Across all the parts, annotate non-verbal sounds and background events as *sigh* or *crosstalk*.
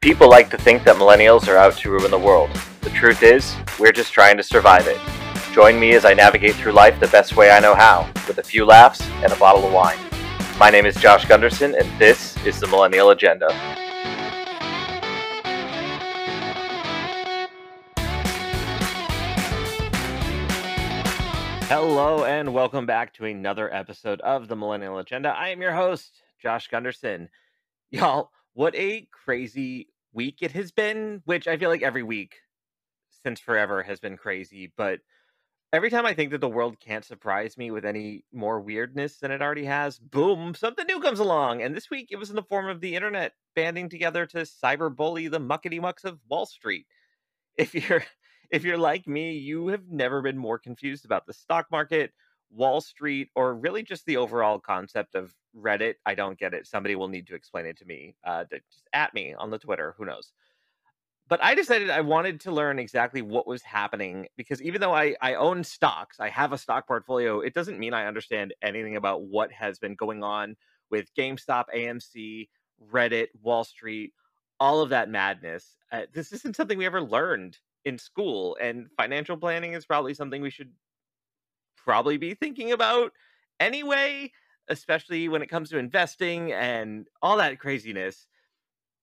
People like to think that millennials are out to ruin the world. The truth is, we're just trying to survive it. Join me as I navigate through life the best way I know how, with a few laughs and a bottle of wine. My name is Josh Gunderson, and this is the Millennial Agenda. Hello, and welcome back to another episode of the Millennial Agenda. I am your host, Josh Gunderson. Y'all, what a crazy week it has been, which I feel like every week since forever has been crazy. But every time I think that the world can't surprise me with any more weirdness than it already has, boom, something new comes along. And this week it was in the form of the internet banding together to cyberbully the muckety mucks of Wall Street. If you're *laughs* if you're like me, you have never been more confused about the stock market, Wall Street, or really just the overall concept of Reddit. I don't get it. Somebody will need to explain it to me. Uh, just at me on the Twitter. Who knows? But I decided I wanted to learn exactly what was happening because even though I, I own stocks, I have a stock portfolio, it doesn't mean I understand anything about what has been going on with GameStop, AMC, Reddit, Wall Street, all of that madness. Uh, this isn't something we ever learned in school, and financial planning is probably something we should probably be thinking about anyway especially when it comes to investing and all that craziness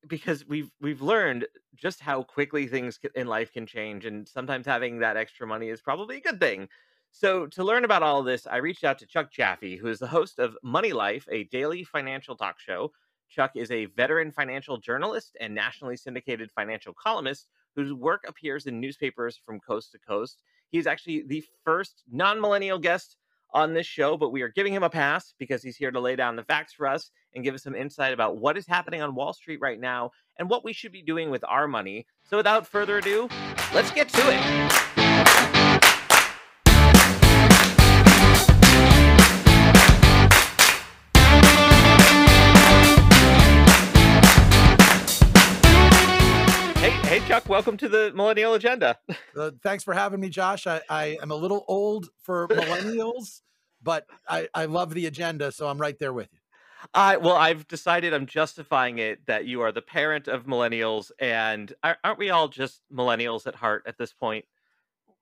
because we've we've learned just how quickly things in life can change and sometimes having that extra money is probably a good thing. So to learn about all this i reached out to chuck jaffe who is the host of money life a daily financial talk show. Chuck is a veteran financial journalist and nationally syndicated financial columnist whose work appears in newspapers from coast to coast he's actually the first non-millennial guest on this show, but we are giving him a pass because he's here to lay down the facts for us and give us some insight about what is happening on Wall Street right now and what we should be doing with our money. So without further ado, let's get to it. Chuck, welcome to the Millennial Agenda. Uh, thanks for having me, Josh. I, I am a little old for *laughs* millennials, but I, I love the agenda, so I'm right there with you. I well, I've decided I'm justifying it that you are the parent of millennials, and aren't we all just millennials at heart at this point?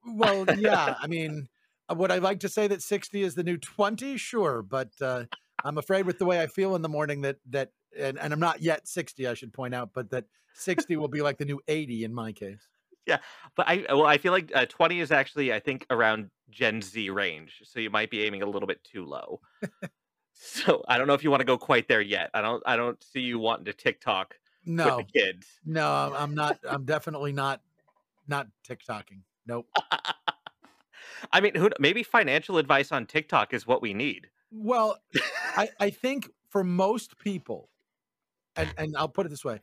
Well, yeah. *laughs* I mean, uh, would I like to say that 60 is the new 20? Sure, but uh, I'm afraid with the way I feel in the morning that that and, and I'm not yet 60, I should point out, but that 60 will be like the new 80 in my case. Yeah, but I well, I feel like uh, 20 is actually I think around Gen Z range, so you might be aiming a little bit too low. *laughs* so I don't know if you want to go quite there yet. I don't I don't see you wanting to TikTok no. with the kids. No, I'm not. I'm definitely not not TikToking. Nope. *laughs* I mean, who, maybe financial advice on TikTok is what we need. Well, I, I think for most people, and, *laughs* and I'll put it this way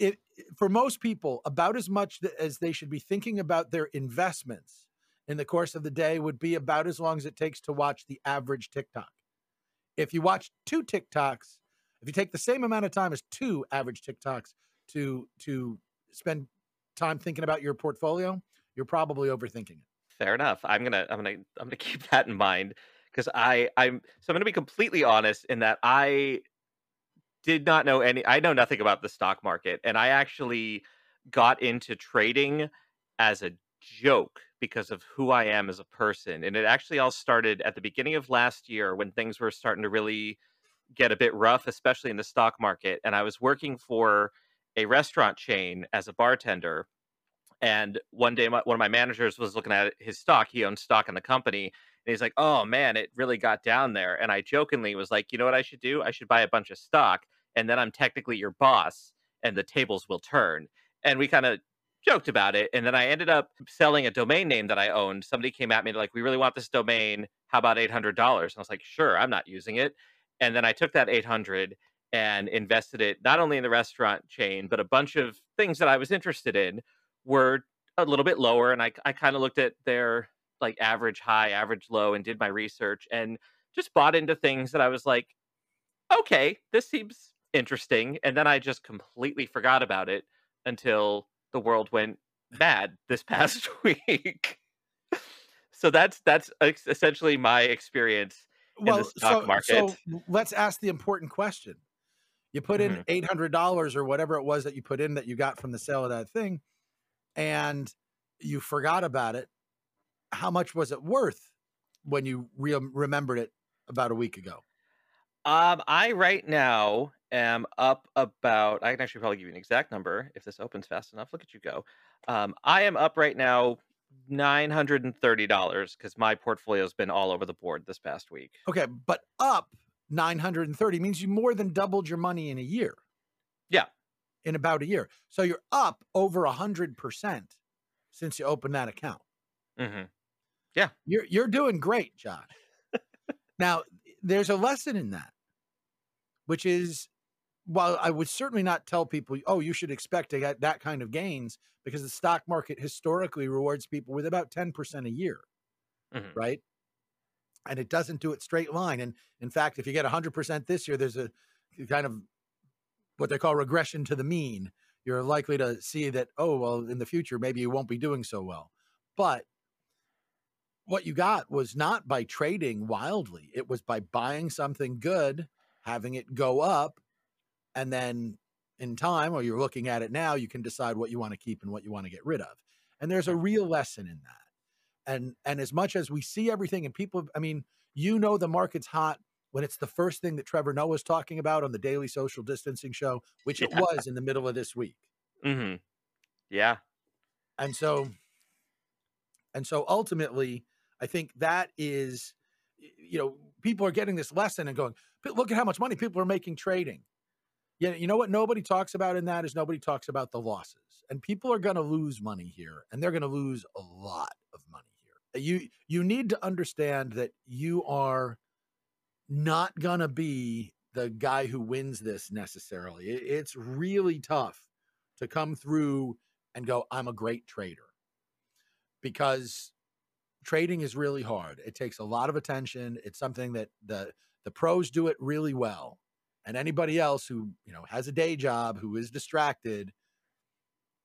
it, for most people, about as much as they should be thinking about their investments in the course of the day would be about as long as it takes to watch the average TikTok. If you watch two TikToks, if you take the same amount of time as two average TikToks to to spend time thinking about your portfolio, you're probably overthinking it. Fair enough. I'm gonna I'm gonna I'm gonna *laughs* keep that in mind because I I'm so I'm gonna be completely honest in that I did not know any I know nothing about the stock market and I actually got into trading as a joke because of who I am as a person and it actually all started at the beginning of last year when things were starting to really get a bit rough especially in the stock market and I was working for a restaurant chain as a bartender and one day my, one of my managers was looking at his stock he owned stock in the company and he's like, "Oh man, it really got down there." And I jokingly was like, "You know what I should do? I should buy a bunch of stock, and then I'm technically your boss, and the tables will turn." And we kind of joked about it, and then I ended up selling a domain name that I owned. Somebody came at me like, "We really want this domain. How about eight hundred dollars?" And I was like, "Sure, I'm not using it." And then I took that eight hundred and invested it not only in the restaurant chain, but a bunch of things that I was interested in were a little bit lower. And I, I kind of looked at their like average high, average low, and did my research and just bought into things that I was like, okay, this seems interesting. And then I just completely forgot about it until the world went bad this *laughs* past *laughs* week. so that's that's essentially my experience well, in the stock so, market. So let's ask the important question. You put in Mhm. eight hundred dollars or whatever it was that you put in that you got from the sale of that thing, and you forgot about it. How much was it worth when you re- remembered it about a week ago? Um, I right now am up about. I can actually probably give you an exact number if this opens fast enough. Look at you go. Um, I am up right now nine hundred and thirty dollars because my portfolio's been all over the board this past week. Okay, but up 930 means you more than doubled your money in a year. Yeah. In about a year. So you're up over a hundred percent since you opened that account. Hmm You're you're doing great, Josh. now, there's a lesson in that, which is while I would certainly not tell people, oh, you should expect to get that kind of gains because the stock market historically rewards people with about 10% a year, Mhm. right? And it doesn't do it straight line. And in fact, if you get 100% this year, there's a kind of what they call regression to the mean. You're likely to see that, oh, well, in the future, maybe you won't be doing so well. But what you got was not by trading wildly, it was by buying something good, having it go up, and then in time, or you're looking at it now, you can decide what you want to keep and what you want to get rid of. And there's a real lesson in that. And and as much as we see everything and people, I mean, you know the market's hot when it's the first thing that Trevor Noah's talking about on the daily social distancing show, which it Yeah. was in the middle of this week. Mm-hmm. Yeah. and so and so ultimately i think that is you know people are getting this lesson and going look at how much money people are making trading. Yeah you know what nobody talks about in that is nobody talks about the losses. And people are going to lose money here and they're going to lose a lot of money here. Uh, you you need to understand that you are not going to be the guy who wins this necessarily. It- it's really tough to come through and go, I'm a great trader. Because trading is really hard. It takes a lot of attention. It's something that the the pros do it really well. And anybody else who, you know, has a day job, who is distracted,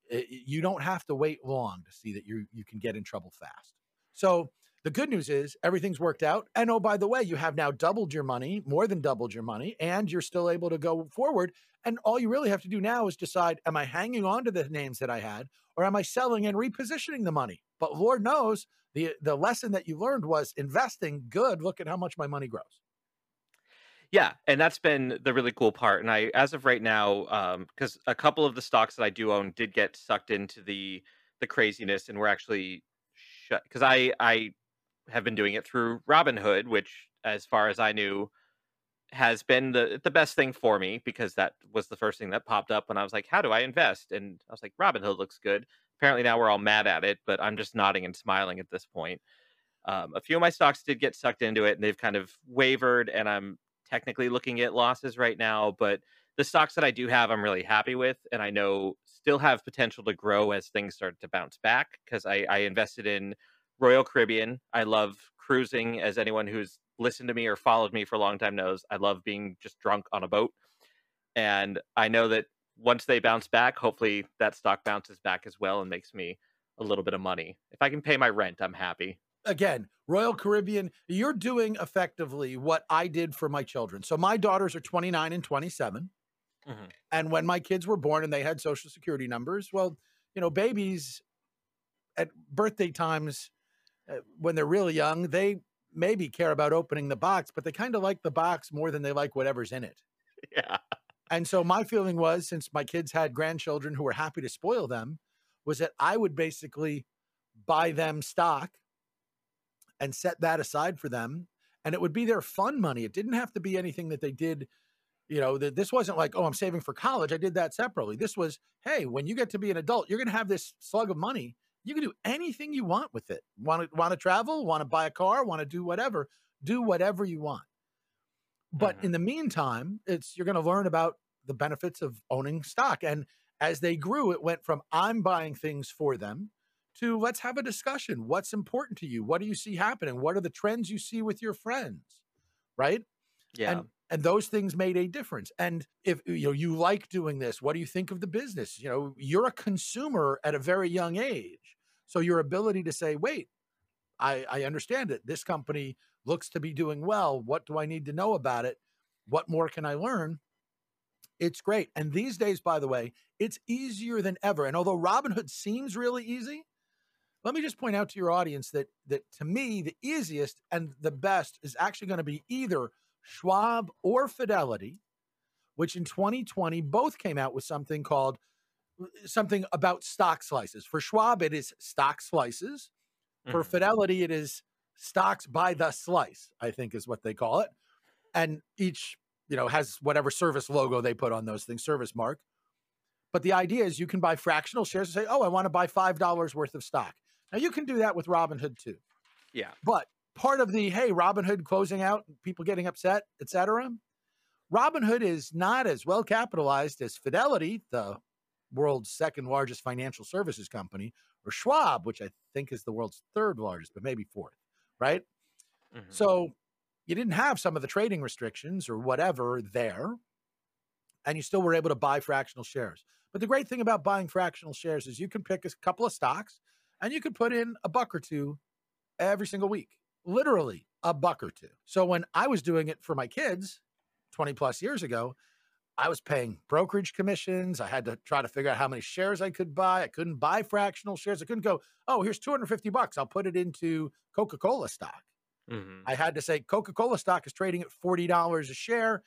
eh, i- you don't have to wait long to see that you you can get in trouble fast. So the good news is everything's worked out. And oh, by the way, you have now doubled your money, more than doubled your money, and you're still able to go forward. And all you really have to do now is decide am I hanging on to the names that I had or am I selling and repositioning the money? But Lord knows the the lesson that you learned was investing good. Look at how much my money grows. Yeah, and that's been the really cool part. And I, as of right now, um, because a couple of the stocks that I do own did get sucked into the the craziness, and we're actually shut because I I have been doing it through Robinhood, which, as far as I knew, has been the the best thing for me because that was the first thing that popped up when I was like, how do I invest? And I was like, Robinhood looks good. Apparently now we're all mad at it, but I'm just nodding and smiling at this point. Um, a few of my stocks did get sucked into it, and they've kind of wavered, and I'm technically looking at losses right now, but the stocks that I do have, I'm really happy with, and I know still have potential to grow as things start to bounce back because I, I invested in Royal Caribbean. I love cruising, as anyone who's listened to me or followed me for a long time knows. I love being just drunk on a boat, and I know that once they bounce back, hopefully that stock bounces back as well and makes me a little bit of money. If I can pay my rent, I'm happy. Again, Royal Caribbean, you're doing effectively what I did for my children. So my daughters are 29 and 27. Mhm. And when my kids were born and they had social security numbers, well, you know, babies at birthday times uh, when they're really young, they maybe care about opening the box, but they kind of like the box more than they like whatever's in it. *laughs* Yeah. And so my feeling was, since my kids had grandchildren who were happy to spoil them, was that I would basically buy them stock and set that aside for them. And it would be their fun money. It didn't have to be anything that they did, you know, that this wasn't like, oh, I'm saving for college. I did that separately. This was, hey, when you get to be an adult, you're going to have this slug of money. You can do anything you want with it. Want to want to travel, want to buy a car, want to do whatever, do whatever you want. But Mhm. in the meantime, it's you're going to learn about the benefits of owning stock. And as they grew, it went from I'm buying things for them to let's have a discussion. What's important to you? What do you see happening? What are the trends you see with your friends? Right? Yeah. And and those things made a difference. And if you know you like doing this, what do you think of the business? You know, you're a consumer at a very young age. So your ability to say, wait, I, I understand it. This company looks to be doing well. What do I need to know about it? What more can I learn? It's great. And these days, by the way, it's easier than ever. And although Robinhood seems really easy, let me just point out to your audience that that to me the easiest and the best is actually going to be either Schwab or Fidelity, which in 2020 both came out with something called something about stock slices. For Schwab, it is stock slices. For Mhm. Fidelity, it is stocks by the slice, I think is what they call it. And each, you know, has whatever service logo they put on those things, service mark. But the idea is you can buy fractional shares and say, oh, I want to buy $5 worth of stock. Now you can do that with Robinhood too. Yeah. But part of the hey, Robinhood closing out, people getting upset, et cetera, Robinhood is not as well capitalized as Fidelity, the world's second largest financial services company, or Schwab, which I think is the world's third largest, but maybe fourth, right? Mhm. So you didn't have some of the trading restrictions or whatever there, and you still were able to buy fractional shares. But the great thing about buying fractional shares is you can pick a couple of stocks and you can put in a buck or two every single week, literally a buck or two. So when I was doing it for my kids 20 plus years ago, I was paying brokerage commissions. I had to try to figure out how many shares I could buy. I couldn't buy fractional shares. I couldn't go, oh, here's 250 bucks. I'll put it into Coca Cola stock. Mhm. I had to say Coca Cola stock is trading at $40 a share.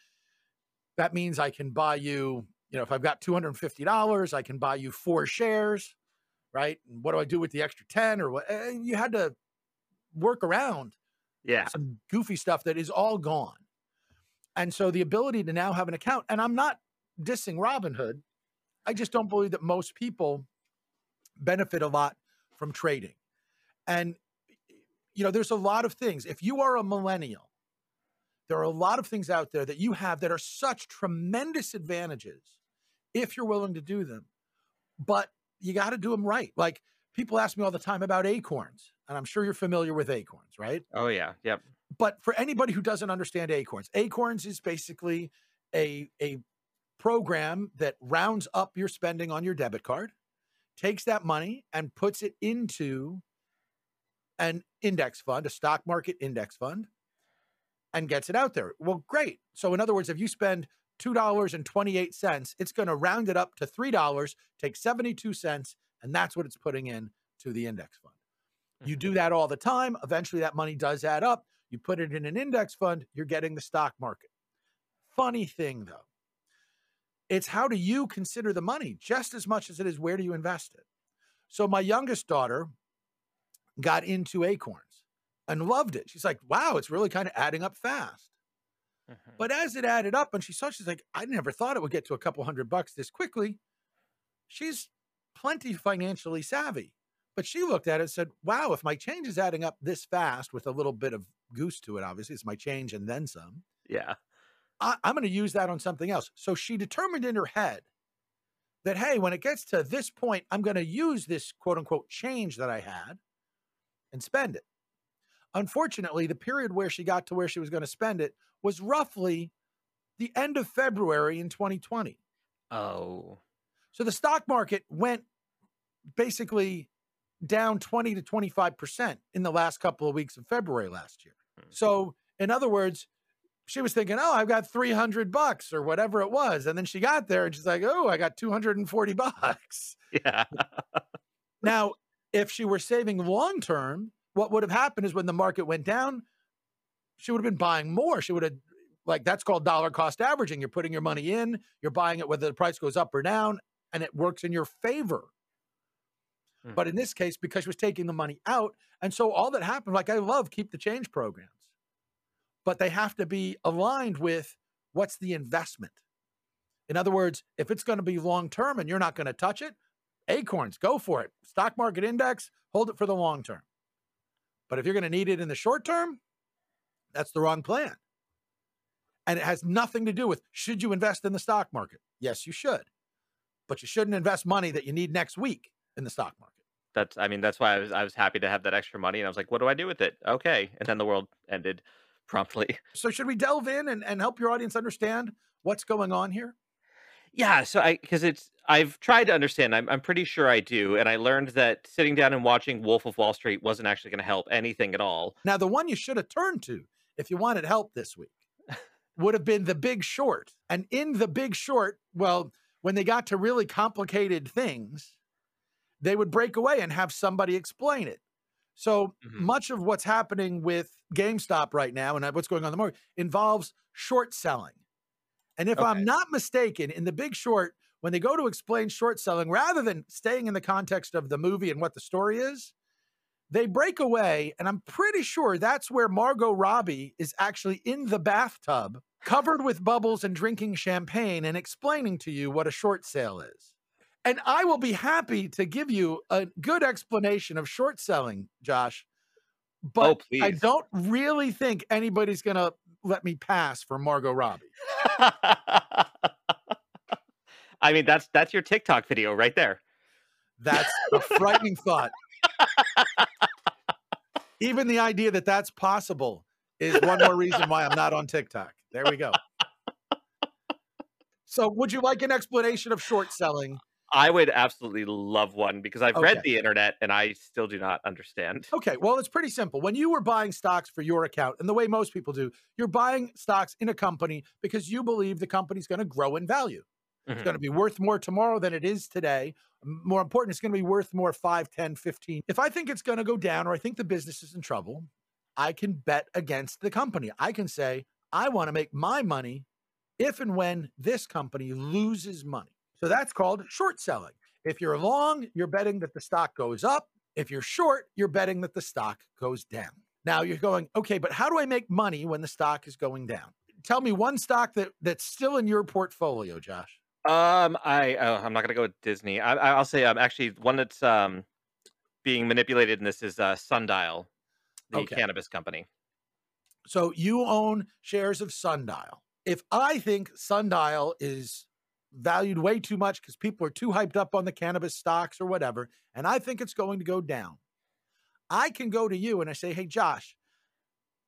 That means I can buy you, you know, if I've got $250, I can buy you four shares, right? And what do I do with the extra 10 or what? And you had to work around Yeah. some goofy stuff that is all gone. And so the ability to now have an account, and I'm not dissing Robinhood, I just don't believe that most people benefit a lot from trading. And, you know, there's a lot of things. If you are a millennial, there are a lot of things out there that you have that are such tremendous advantages if you're willing to do them. But you got to do them right. Like people ask me all the time about acorns, and I'm sure you're familiar with acorns, right? Oh yeah. Yep. But for anybody who doesn't understand acorns acorns is basically a a program that rounds up your spending on your debit card takes that money and puts it into an index fund a stock market index fund and gets it out there. Well great. So in other words if you spend $2.28 it's going to round it up to $3 take 72 cents and that's what it's putting in to the index fund. You do mm-hmm. that all the time. Eventually that money does add up you put it in an index fund, you're getting the stock market. Funny thing though, it's how do you consider the money just as much as it is where do you invest it. So my youngest daughter got into acorns and loved it. She's like, wow, it's really kind of adding up fast. Mhm. But as it added up and she saw, she's like, I never thought it would get to a couple hundred bucks this quickly. She's plenty financially savvy. But she looked at it and said, wow, if my change is adding up this fast with a little bit of goose to it, obviously, it's my change and then some, Yeah. I, I'm going to use that on something else. So she determined in her head that, hey, when it gets to this point, I'm going to use this quote unquote change that I had and spend it. Unfortunately, the period where she got to where she was going to spend it was roughly the end of February in 2020. Oh. So the stock market went basically down 20 to 25% in the last couple of weeks of February last year. Hmm. So, in other words, she was thinking, "Oh, I've got 300 bucks or whatever it was." And then she got there and she's like, "Oh, I got 240 *laughs* bucks." Yeah. Now, if she were saving long term, what would have happened is when the market went down, she would have been buying more. She would have, like, that's called dollar cost averaging. You're putting your money in, you're buying it whether the price goes up or down, and it works in your favor. Mm. But in this case, because she was taking the money out, and so all that happened, like, I love keep the change programs, but they have to be aligned with what's the investment. In other words, if it's going to be long term and you're not going to touch it, acorns, go for it. Stock market index, hold it for the long term. But if you're going to need it in the short term, that's the wrong plan. And it has nothing to do with should you invest in the stock market? Yes, you should. But you shouldn't invest money that you need next week in the stock market. That's. I mean, that's why I was. I was happy to have that extra money, and I was like, "What do I do with it?" Okay, and then the world ended promptly. *laughs* So should we delve in and, and help your audience understand what's going on here? Yeah, so I because it's I've tried to understand. I'm I'm pretty sure I do, and I learned that sitting down and watching Wolf of Wall Street wasn't actually going to help anything at all. Now, the one you should have turned to if you wanted help this week *laughs* would have been The Big Short. And in The Big Short, well, when they got to really complicated things, they would break away and have somebody explain it. So Mhm. much of what's happening with GameStop right now and what's going on in the market involves short selling. And if Okay. I'm not mistaken, in the big short, when they go to explain short selling, rather than staying in the context of the movie and what the story is, they break away. And I'm pretty sure that's where Margot Robbie is actually in the bathtub, covered with bubbles and drinking champagne and explaining to you what a short sale is. And I will be happy to give you a good explanation of short selling, Josh. Oh, but oh, I don't really think anybody's going to let me pass for Margot Robbie. *laughs* I mean, that's that's your TikTok video right there. That's a frightening *laughs* thought. Even the idea that that's possible is one more reason why I'm not on TikTok. There we go. So, would you like an explanation of short selling? I would absolutely love one because I've read the internet and I still do not understand. Okay, well, it's pretty simple. When you were buying stocks for your account, and the way most people do, you're buying stocks in a company because you believe the company's going to grow in value. It's Mhm. going to be worth more tomorrow than it is today. More important, it's going to be worth more 5, 10, 15. If I think it's going to go down or I think the business is in trouble, I can bet against the company. I can say, I want to make my money if and when this company loses money. So that's called short selling. If you're long, you're betting that the stock goes up. If you're short, you're betting that the stock goes down. Now you're going, okay, but how do I make money when the stock is going down? Tell me one stock that that's still in your portfolio, Josh. Um, I uh, I'm not gonna go with Disney. I, I'll say um actually one that's um being manipulated in this is uh Sundial, the Okay. cannabis company. So you own shares of Sundial. If I think Sundial is valued way too much because people are too hyped up on the cannabis stocks or whatever, and I think it's going to go down, I can go to you and I say, hey, Josh,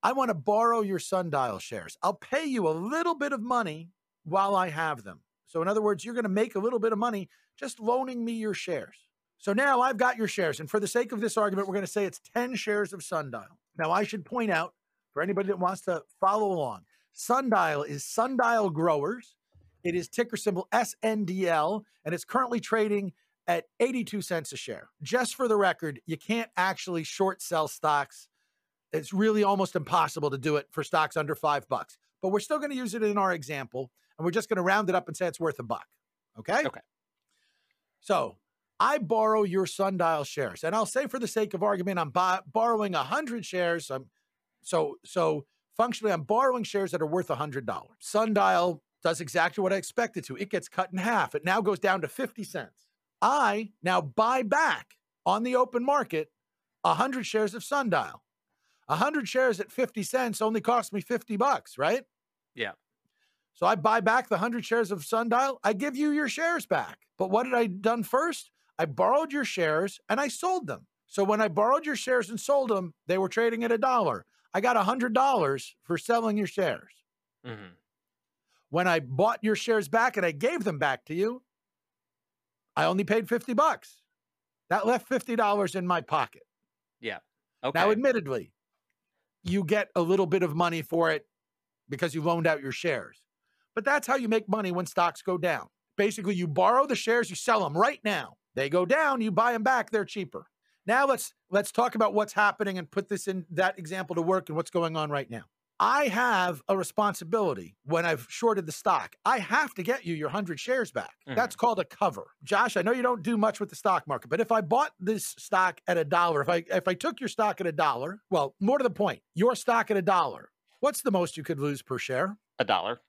I want to borrow your Sundial shares. I'll pay you a little bit of money while I have them. So, in other words, you're going to make a little bit of money just loaning me your shares. So now I've got your shares. And for the sake of this argument, we're going to say it's 10 shares of Sundial. Now, I should point out for anybody that wants to follow along, Sundial is Sundial Growers. It is ticker symbol SNDL, and it's currently trading at 82 cents a share. Just for the record, you can't actually short sell stocks. It's really almost impossible to do it for stocks under five bucks. But we're still going to use it in our example, and we're just going to round it up and say it's worth a buck. Okay. Okay. So I borrow your Sundial shares, and I'll say for the sake of argument, I'm bu- borrowing 100 shares. I'm, so, so functionally, I'm borrowing shares that are worth $100. Sundial does exactly what I expected to. It gets cut in half. It now goes down to 50 cents. I now buy back on the open market 100 shares of Sundial. 100 shares at 50 cents only cost me 50 bucks, right? Yeah. So I buy back the 100 shares of Sundial. I give you your shares back. But what did I done first? I borrowed your shares and I sold them. So when I borrowed your shares and sold them, they were trading at a dollar. I got $100 for selling your shares. Mhm. When I bought your shares back and I gave them back to you, I only paid 50 bucks. That left $50 in my pocket. Yeah. Okay. Now, admittedly, you get a little bit of money for it because you loaned out your shares. But that's how you make money when stocks go down. Basically, you borrow the shares, you sell them right now. They go down, you buy them back, they're cheaper. Now let's let's talk about what's happening and put this in that example to work and what's going on right now. I have a responsibility when I've shorted the stock. I have to get you your 100 shares back. Mhm. That's called a cover. Josh, I know you don't do much with the stock market, but if I bought this stock at a dollar, if I if I took your stock at a dollar, well, more to the point, your stock at a dollar, what's the most you could lose per share? a dollar.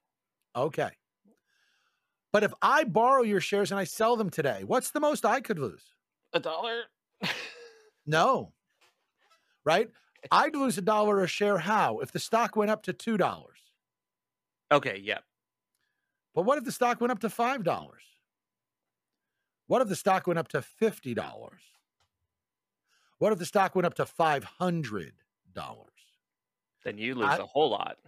Okay. But if I borrow your shares and I sell them today, what's the most I could lose? A dollar. *laughs* No. Right? I'd lose a dollar a share. How? If the stock went up to $2. okay. Yeah. But what if the stock went up to $5? What if the stock went up to $50? What if the stock went up to $500? Then you lose I- a whole lot.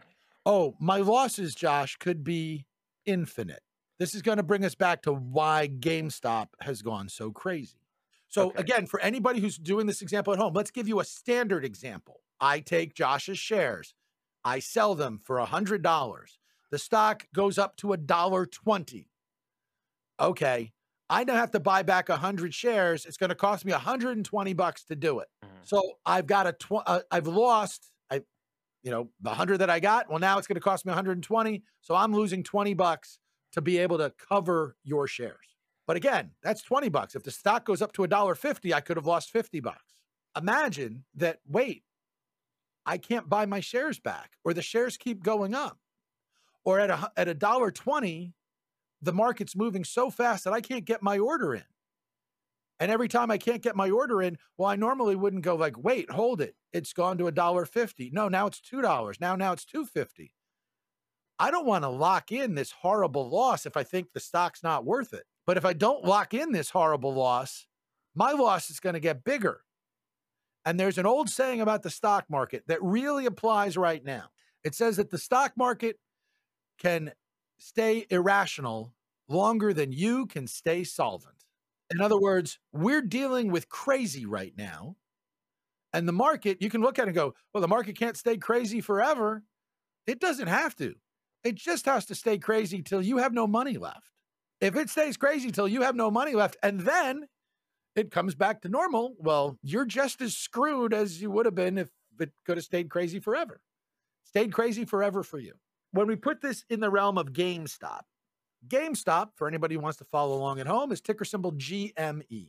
Oh, my losses, Josh, could be infinite. This is going to bring us back to why GameStop has gone so crazy. So, Okay. again, for anybody who's doing this example at home, let's give you a standard example. I take Josh's shares, I sell them for $100. the stock goes up to a dollar twenty. Okay, I now have to buy back hundred shares. It's going to cost me 120 bucks to do it. Mm-hmm. So I've got a tw- uh, I've lost I, you know, the hundred that I got. Well, now it's going to cost me 120. So I'm losing 20 bucks to be able to cover your shares. But again, that's 20 bucks. If the stock goes up to a dollar 50, I could have lost 50 bucks. Imagine that, wait, I can't buy my shares back, or the shares keep going up. Or at a at a dollar 20, the market's moving so fast that I can't get my order in. And every time I can't get my order in, well, I normally wouldn't go like, wait, hold it. It's gone to a dollar fifty. No, now it's two dollars. Now, now it's two fifty. I don't want to lock in this horrible loss if I think the stock's not worth it. But if I don't lock in this horrible loss, my loss is going to get bigger. And there's an old saying about the stock market that really applies right now. It says that the stock market can stay irrational longer than you can stay solvent. In other words, we're dealing with crazy right now. And the market, you can look at it and go, well, the market can't stay crazy forever. It doesn't have to. It just has to stay crazy till you have no money left. If it stays crazy till you have no money left and then it comes back to normal, well, you're just as screwed as you would have been if it could have stayed crazy forever. Stayed crazy forever for you. When we put this in the realm of GameStop, GameStop, for anybody who wants to follow along at home, is ticker symbol GME.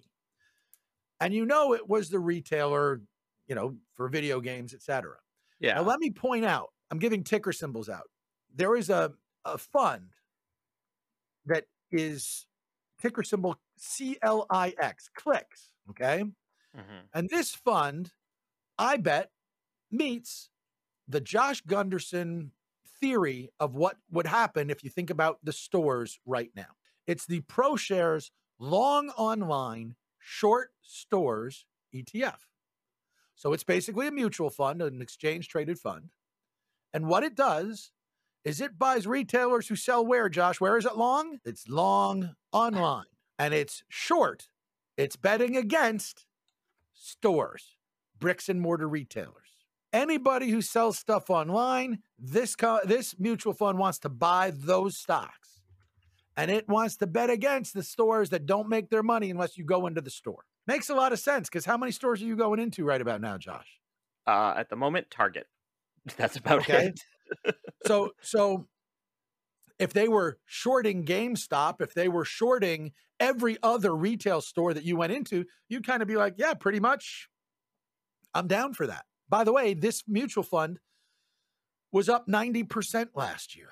And you know it was the retailer, you know, for video games, etc. Yeah. Now let me point out, I'm giving ticker symbols out. There is a, a fund that is ticker symbol CLIX, clicks. Okay. Mm-hmm. And this fund, I bet, meets the Josh Gunderson theory of what would happen if you think about the stores right now. It's the ProShares long online short stores ETF. So it's basically a mutual fund, an exchange traded fund. And what it does is it buys retailers who sell where, Josh? Where is it long? It's long online and it's short. It's betting against stores, bricks and mortar retailers. Anybody who sells stuff online, this co- this mutual fund wants to buy those stocks. And it wants to bet against the stores that don't make their money unless you go into the store. Makes a lot of sense because how many stores are you going into right about now, Josh? Uh, at the moment, Target. *laughs* That's about okay. it so so if they were shorting GameStop, if they were shorting every other retail store that you went into, you'd kind of be like, yeah, pretty much I'm down for that. By the way, this mutual fund was up 90% last year.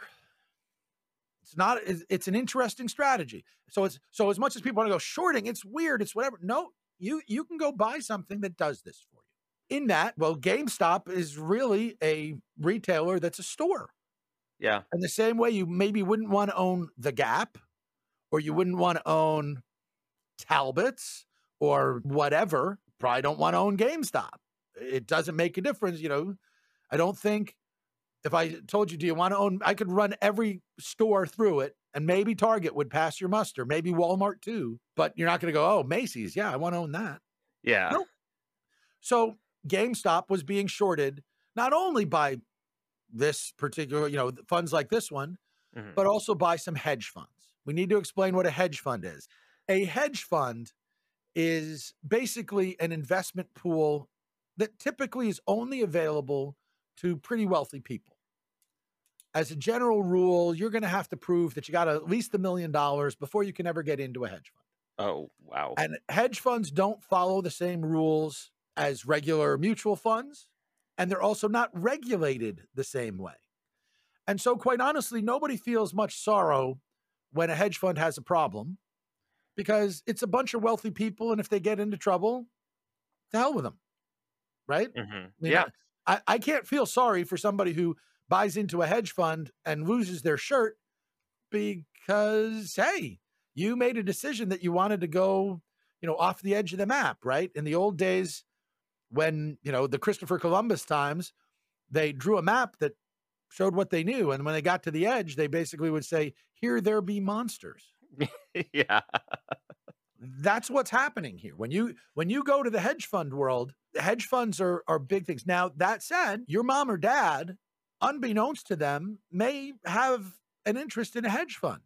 It's not it's an interesting strategy. So it's so as much as people want to go shorting, it's weird, it's whatever. No, you you can go buy something that does this for you in that, well, GameStop is really a retailer that's a store. Yeah. And the same way you maybe wouldn't want to own The Gap or you wouldn't want to own Talbots or whatever, probably don't want to own GameStop. It doesn't make a difference. You know, I don't think if I told you, do you want to own, I could run every store through it and maybe Target would pass your muster, maybe Walmart too, but you're not going to go, oh, Macy's. Yeah, I want to own that. Yeah. Nope. So GameStop was being shorted not only by this particular, you know, funds like this one, mm-hmm. but also by some hedge funds. We need to explain what a hedge fund is. A hedge fund is basically an investment pool that typically is only available to pretty wealthy people. As a general rule, you're going to have to prove that you got at least a million dollars before you can ever get into a hedge fund. Oh, wow. And hedge funds don't follow the same rules as regular mutual funds, and they're also not regulated the same way. And so, quite honestly, nobody feels much sorrow when a hedge fund has a problem because it's a bunch of wealthy people. And if they get into trouble, to hell with them. Right? Mm-hmm. I mean, yeah. I, I can't feel sorry for somebody who buys into a hedge fund and loses their shirt because, hey, you made a decision that you wanted to go, you know, off the edge of the map, right? In the old days, when you know the Christopher Columbus times, they drew a map that showed what they knew, and when they got to the edge, they basically would say, "Here there be monsters." *laughs* yeah. That's what's happening here. When you when you go to the hedge fund world, hedge funds are are big things. Now, that said, your mom or dad, unbeknownst to them, may have an interest in a hedge fund.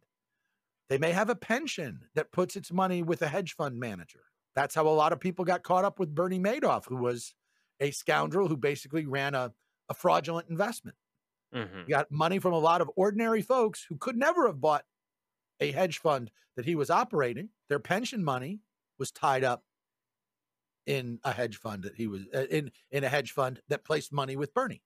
They may have a pension that puts its money with a hedge fund manager. That's how a lot of people got caught up with Bernie Madoff, who was a scoundrel who basically ran a, a fraudulent investment. Mm-hmm. Got money from a lot of ordinary folks who could never have bought a hedge fund that he was operating. Their pension money was tied up in a hedge fund that he was uh, in in a hedge fund that placed money with Bernie.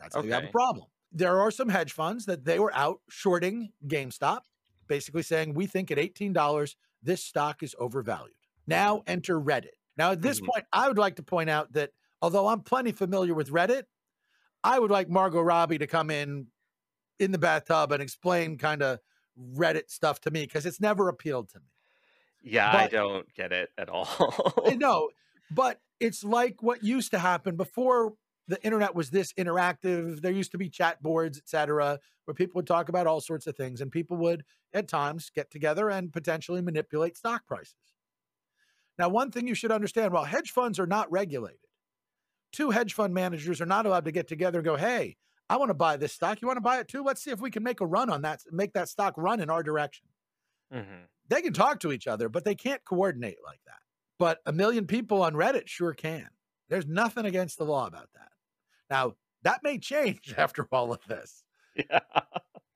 That's how you have a problem. There are some hedge funds that they were out shorting GameStop, basically saying we think at eighteen dollars this stock is overvalued. Now enter Reddit. Now at this Mhm. point, I would like to point out that although I'm plenty familiar with Reddit, I would like Margot Robbie to come in in the bathtub and explain kind of Reddit stuff to me because it's never appealed to me. Yeah, I don't get it at all. *laughs* no, but it's like what used to happen before the internet was this interactive. There used to be chat boards, et cetera, where people would talk about all sorts of things, and people would at times get together and potentially manipulate stock prices. Now, one thing you should understand while hedge funds are not regulated, two hedge fund managers are not allowed to get together and go, hey, I want to buy this stock. You want to buy it too? Let's see if we can make a run on that, make that stock run in our direction Mhm. they can talk to each other, but they can't coordinate like that. But a million people on Reddit sure can. There's nothing against the law about that. Now, that may change *laughs* after all of this Yeah.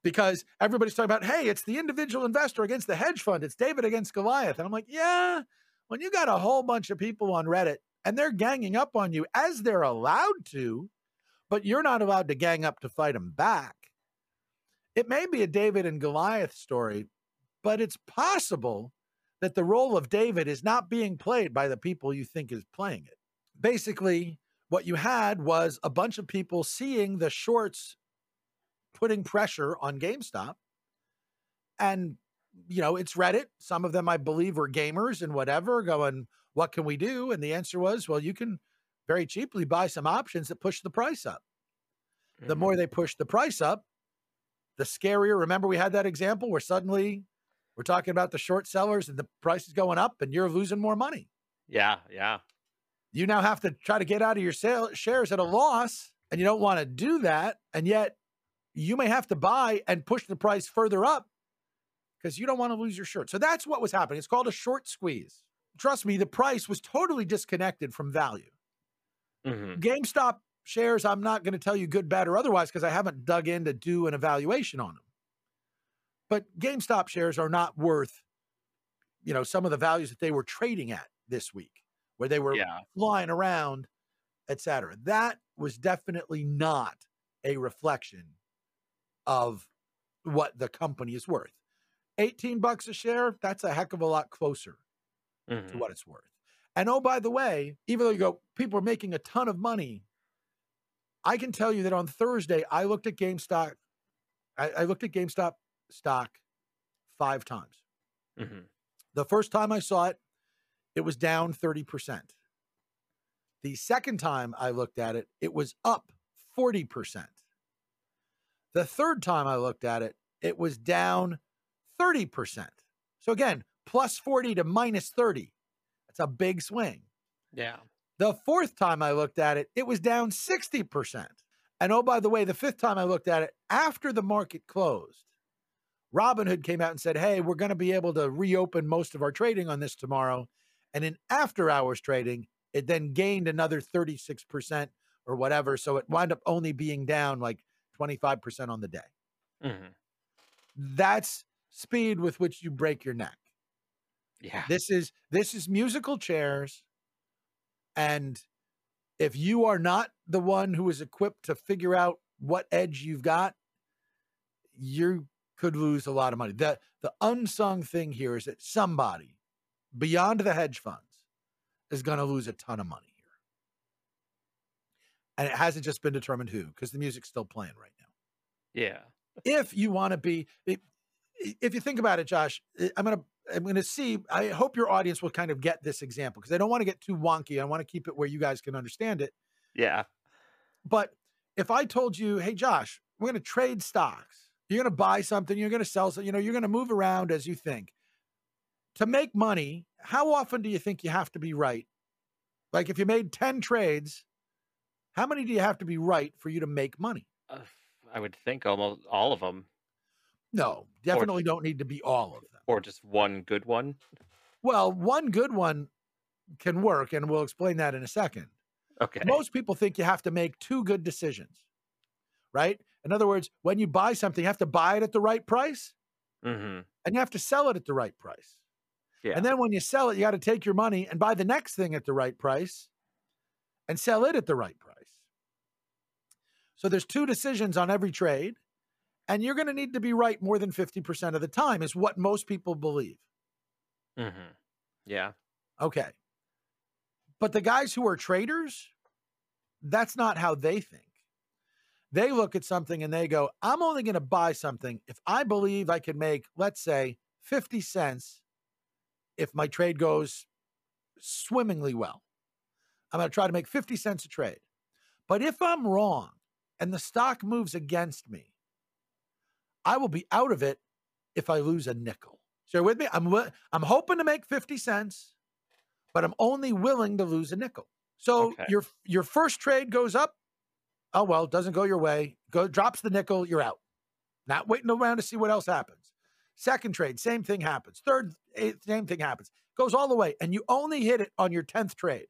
because everybody's talking about, hey, it's the individual investor against the hedge fund. It's David against Goliath. And I'm like, yeah, when you got a whole bunch of people on Reddit and they're ganging up on you as they're allowed to, but you're not allowed to gang up to fight them back. It may be a David and Goliath story, but it's possible that the role of David is not being played by the people you think is playing it. Basically, what you had was a bunch of people seeing the shorts putting pressure on GameStop. And, you know, it's Reddit. Some of them, I believe, were gamers and whatever, going, what can we do? And the answer was, well, you can very cheaply buy some options that push the price up. The Mhm. more they push the price up, the scarier. Remember, we had that example where suddenly we're talking about the short sellers and the price is going up and you're losing more money. Yeah, yeah. You now have to try to get out of your sale, shares at a loss and you don't want to do that. And yet you may have to buy and push the price further up because you don't want to lose your shirt. So that's what was happening. It's called a short squeeze. Trust me, the price was totally disconnected from value. Mhm. GameStop shares, I'm not going to tell you good, bad, or otherwise because I haven't dug in to do an evaluation on them. But GameStop shares are not worth, you know, some of the values that they were trading at this week, where they were Yeah. flying around, et cetera. That was definitely not a reflection of what the company is worth. 18 bucks a share, that's a heck of a lot closer to Mhm. what it's worth. And oh, by the way, even though you go, people are making a ton of money. I can tell you that on Thursday, I looked at GameStop. I, I looked at GameStop stock five times. Mhm. The first time I saw it, it was down 30%. The second time I looked at it, it was up 40%. The third time I looked at it, it was down 30%. So again, plus 40 to minus 30. That's a big swing. Yeah. The fourth time I looked at it, it was down 60%. And oh, by the way, the fifth time I looked at it, after the market closed, Robinhood came out and said, Hey, we're going to be able to reopen most of our trading on this tomorrow. And in after hours trading, it then gained another 36% or whatever. So it wound up only being down like 25% on the day. Mhm. That's speed with which you break your neck. Yeah. This is this is musical chairs. And if you are not the one who is equipped to figure out what edge you've got, you could lose a lot of money. The the unsung thing here is that somebody beyond the hedge funds is going to lose a ton of money here. And it hasn't just been determined who because the music's still playing right now Yeah. if you want to be if you think about it josh i'm gonna i'm gonna see i hope your audience will kind of get this example because i don't want to get too wonky i want to keep it where you guys can understand it. Yeah. but if i told you hey josh we're going to trade stocks. You're going to buy something you're going to sell something you know you're going to move around as you think. To make money how often do you think you have to be right? Like if you made 10 trades how many do you have to be right for you to make money? Uh, I would think almost all of them. No, definitely don't need to be all of them. Or just one good one? Well, one good one can work, and we'll explain that in a second. Okay. Most people think you have to make two good decisions, right? In other words, when you buy something, you have to buy it at the right price hmm and you have to sell it at the right price. Yeah. And then when you sell it, you got to take your money and buy the next thing at the right price and sell it at the right price. So there's two decisions on every trade, and you're going to need to be right more than 50% of the time, is what most people believe. hmm Yeah. Okay. But the guys who are traders, that's not how they think. They look at something and they go, I'm only going to buy something if I believe I can make, let's say, 50 cents if my trade goes swimmingly well. I'm going to try to make 50 cents a trade. But if I'm wrong and the stock moves against me, I will be out of it if I lose a nickel. So you're with me? I'm I'm hoping to make 50 cents, but I'm only willing to lose a nickel. So Okay. your your first trade goes up. Oh well, doesn't go your way. Go drops the nickel, you're out. Not waiting around to see what else happens. Second trade, same thing happens. Third, eighth, same thing happens. Goes all the way, and you only hit it on your 10th trade.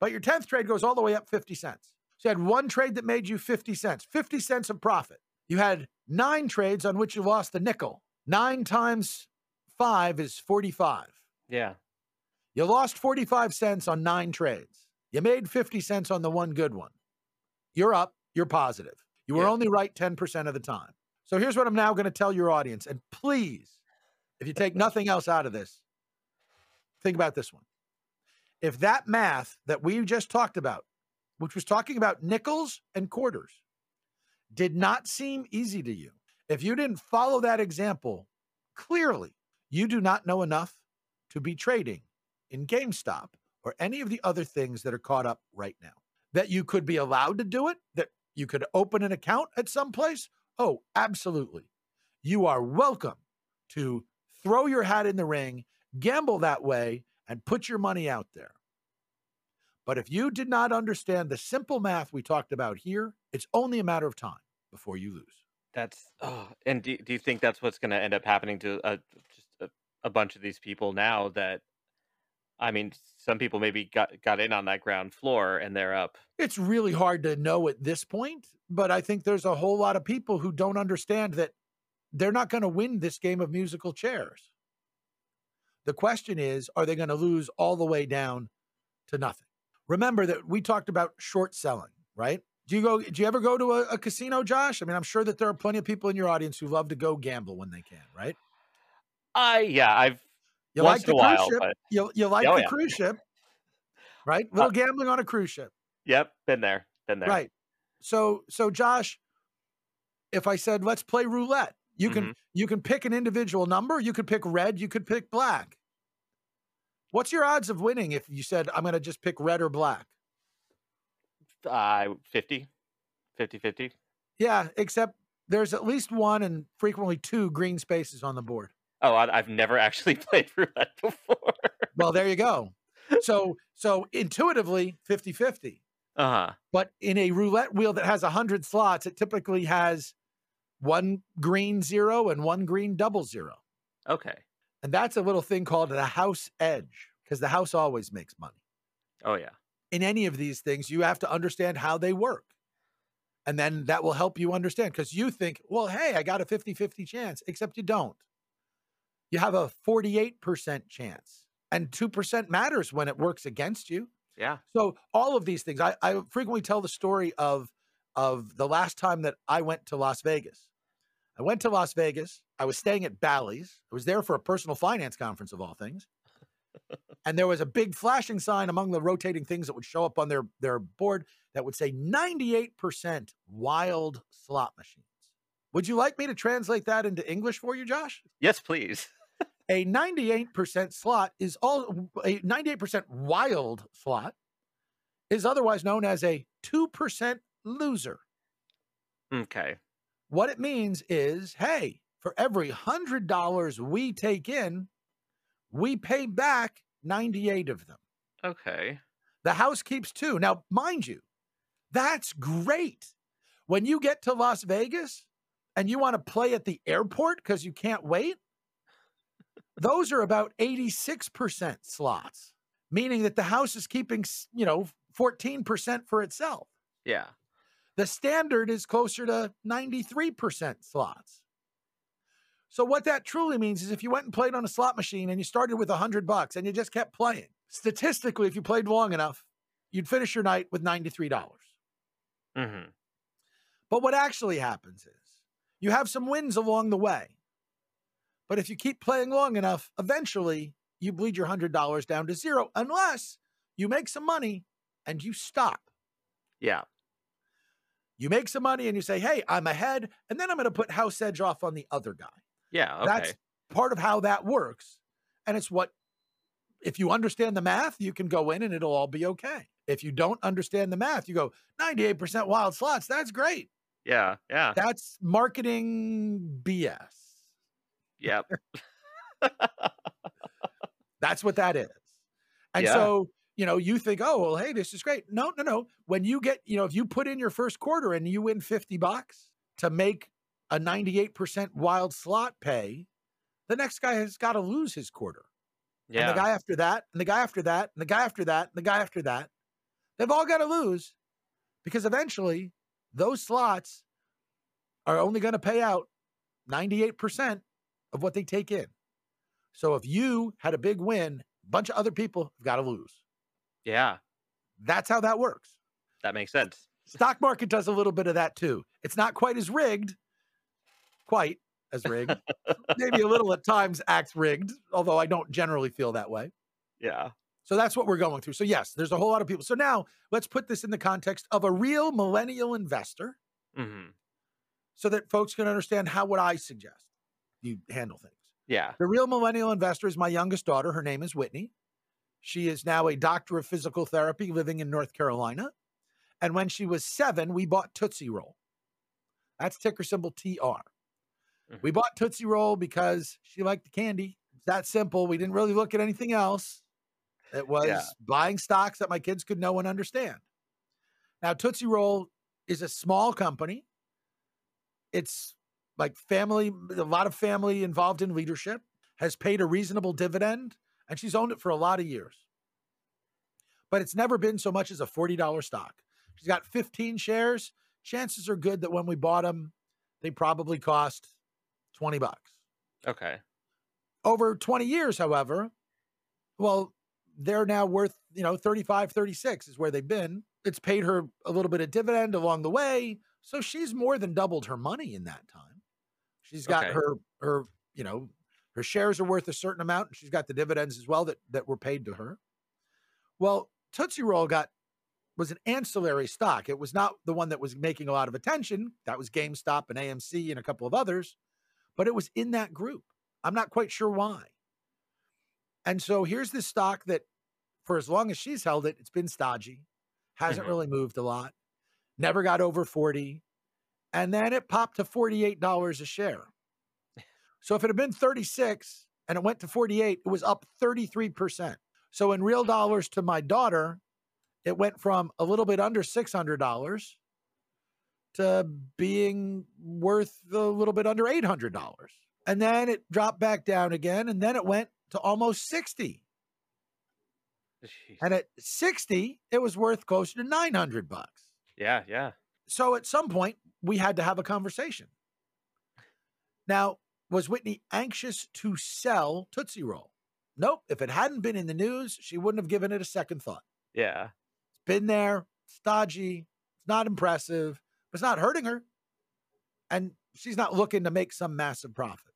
But your 10th trade goes all the way up 50 cents. So you had one trade that made you 50 cents, 50 cents of profit. You had nine trades on which you lost a nickel. Nine times five is 45. Yeah. You lost 45 cents on nine trades. You made 50 cents on the one good one. You're up, you're positive. You were Yeah. only right 10% of the time. So here's what I'm now going to tell your audience. And please, if you take nothing else out of this, think about this one. If that math that we just talked about, which was talking about nickels and quarters, did not seem easy to you, if you didn't follow that example clearly, you do not know enough to be trading in GameStop or any of the other things that are caught up right now. That you could be allowed to do it, that you could open an account at some place. Oh, absolutely. You are welcome to throw your hat in the ring, gamble that way, and put your money out there. But if you did not understand the simple math we talked about here, it's only a matter of time before you lose. That's oh, and do, do you think that's what's going to end up happening to uh, just a, a bunch of these people now that I mean some people maybe got got in on that ground floor and they're up It's really hard to know at this point, but I think there's a whole lot of people who don't understand that they're not going to win this game of musical chairs. The question is, are they going to lose all the way down to nothing? Remember that we talked about short selling, right? Do you go? Do you ever go to a, a casino, Josh? I mean, I'm sure that there are plenty of people in your audience who love to go gamble when they can, right? I yeah, I've You Once like the a cruise while, ship. but- You, you like Oh, the yeah. cruise ship, right? Uh Little gambling on a cruise ship. yep, been there, been there. Right. So so Josh, if I said let's play roulette, you can mm-hmm. you can pick an individual number, you could pick red, you could pick black. What's your odds of winning if you said I'm going to just pick red or black? Uh 50 50 50. Yeah, except there's at least one and frequently two green spaces on the board. Oh, I, I've never *laughs* actually played roulette before. Well, there you go. *laughs* So so intuitively 50-50. Uh-huh. But in a roulette wheel that has 100 slots, it typically has one green zero and one green double zero. Okay. And that's a little thing called the house edge because the house always makes money. Oh yeah. In any of these things, you have to understand how they work. And then that will help you understand because you think, well, hey, I got a 50 50 chance, except you don't. You have a 48% chance, and 2% matters when it works against you. Yeah. So all of these things, I, I frequently tell the story of of the last time that I went to Las Vegas. I went to Las Vegas. I was staying at Bally's. I was there for a personal finance conference of all things. And there was a big flashing sign among the rotating things that would show up on their their board that would say 98% wild slot machines. Would you like me to translate that into English for you, Josh? Yes, please. *laughs* A 98% slot is all a 98% wild slot is otherwise known as a 2% loser. Okay. What it means is, hey, for every $100 we take in, we pay back 98 of them. Okay. The house keeps two. Now, mind you, that's great. When you get to Las Vegas and you want to play at the airport because you can't wait, those are about 86% slots, meaning that the house is keeping, you know, 14% for itself. Yeah. The standard is closer to 93% slots. So what that truly means is if you went and played on a slot machine and you started with 100 bucks and you just kept playing, statistically if you played long enough, you'd finish your night with $93. dollars hmm But what actually happens is you have some wins along the way. But if you keep playing long enough, eventually you bleed your $100 down to zero unless you make some money and you stop. Yeah. You make some money and you say, hey, I'm ahead. And then I'm going to put house edge off on the other guy. Yeah. Okay. That's part of how that works. And it's what, if you understand the math, you can go in and it'll all be okay. If you don't understand the math, you go 98% wild slots. That's great. yeah. Yeah. That's marketing BS. Yep. *laughs* That's what that is. And Yeah. so, you know, you think, oh, well, hey, this is great. No, no, no. When you get, you know, if you put in your first quarter and you win 50 bucks to make a 98% wild slot pay, the next guy has got to lose his quarter. And the guy after that, and the guy after that, and the guy after that, and the guy after that, they've all got to lose because eventually those slots are only going to pay out 98% of what they take in. So if you had a big win, a bunch of other people have got to lose. yeah. That's how that works. That makes sense. Stock market does a little bit of that too. It's not quite as rigged, quite as rigged. Maybe a little at times acts rigged, although I don't generally feel that way. Yeah. So that's what we're going through. So yes, there's a whole lot of people. So now let's put this in the context of a real millennial investor hmm so that folks can understand how would I suggest you handle things. Yeah. The real millennial investor is my youngest daughter. Her name is Whitney. She is now a doctor of physical therapy living in North Carolina. And when she was seven, we bought Tootsie Roll. That's ticker symbol TR. We Mhm. bought Tootsie Roll because she liked the candy. It's that simple. We didn't really look at anything else. It was buying stocks that my kids could know and understand. Now, Tootsie Roll is a small company. It's like family, a lot of family involved in leadership, has paid a reasonable dividend, and she's owned it for a lot of years. But it's never been so much as a $40 stock. She's got 15 shares. Chances are good that when we bought them, they probably cost 20 bucks. Okay. Over 20 years, however, well, they're now worth, you know, 35, 36 is where they've been. It's paid her a little bit of dividend along the way. So she's more than doubled her money in that time. She's got Okay. her, her, you know, her shares are worth a certain amount. And she's got the dividends as well that, that were paid to her. Well, Tootsie Roll got was an ancillary stock. It was not the one that was making a lot of attention. That was GameStop and AMC and a couple of others, but it was in that group. I'm not quite sure why. And so here's this stock that, for as long as she's held it, it's been stodgy, hasn't Mhm. really moved a lot, never got over 40. And then it popped to $48 a share. So if it had been 36 and it went to 48, it was up 33%. So in real dollars to my daughter, it went from a little bit under $600 to being worth a little bit under $800. And then it dropped back down again. And then it went to almost 60. Jeez. And at 60, it was worth closer to 900 bucks. yeah. Yeah. So at some point, we had to have a conversation. Now, was Whitney anxious to sell Tootsie Roll? Nope. If it hadn't been in the news, she wouldn't have given it a second thought. Yeah. It's been there, stodgy, it's not impressive, it's not hurting her. And she's not looking to make some massive profit.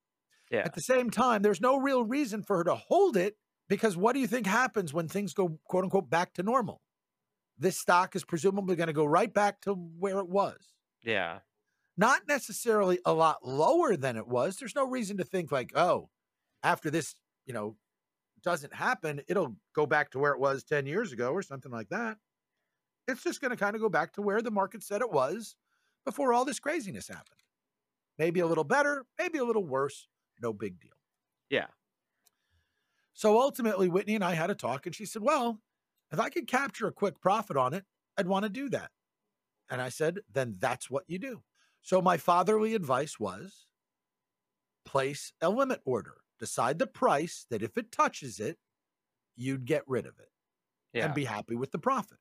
Yeah. At the same time, there's no real reason for her to hold it because what do you think happens when things go quote unquote back to normal? This stock is presumably going to go right back to where it was. Yeah. Not necessarily a lot lower than it was. There's no reason to think like, oh, after this, you know, doesn't happen, it'll go back to where it was 10 years ago or something like that. It's just going to kind of go back to where the market said it was before all this craziness happened. Maybe a little better, maybe a little worse, no big deal. Yeah. So ultimately, Whitney and I had a talk, and she said, Well, if I could capture a quick profit on it, I'd want to do that. And I said, Then that's what you do. So my fatherly advice was place a limit order. Decide the price that if it touches it, you'd get rid of it Yeah. and be happy with the profit.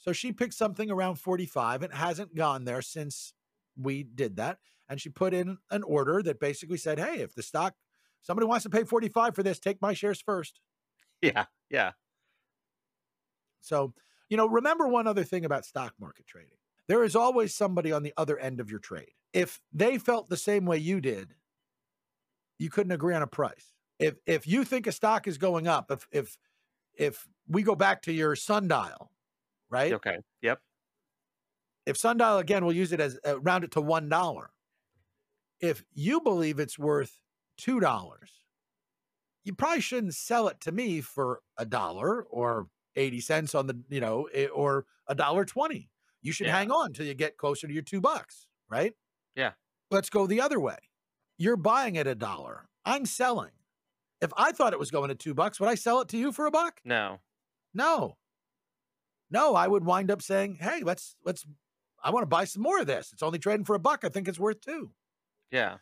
So she picked something around 45 and hasn't gone there since we did that. And she put in an order that basically said, hey, if the stock, somebody wants to pay 45 for this, take my shares first. yeah. Yeah. So, you know, remember one other thing about stock market trading. There is always somebody on the other end of your trade. If they felt the same way you did, you couldn't agree on a price. If if you think a stock is going up, if if if we go back to your sundial, right? Okay. Yep. If sundial again, we'll use it as uh, round it to one dollar. If you believe it's worth two dollars, you probably shouldn't sell it to me for a dollar or 80 cents on the, you know, eh, or a dollar 20. You should Yeah. hang on till you get closer to your two bucks, right? Yeah. Let's go the other way. You're buying at a dollar. I'm selling. If I thought it was going to two bucks, would I sell it to you for a buck? No. No. No, I would wind up saying, hey, let's, let's, I want to buy some more of this. It's only trading for a buck. I think it's worth two. Yeah.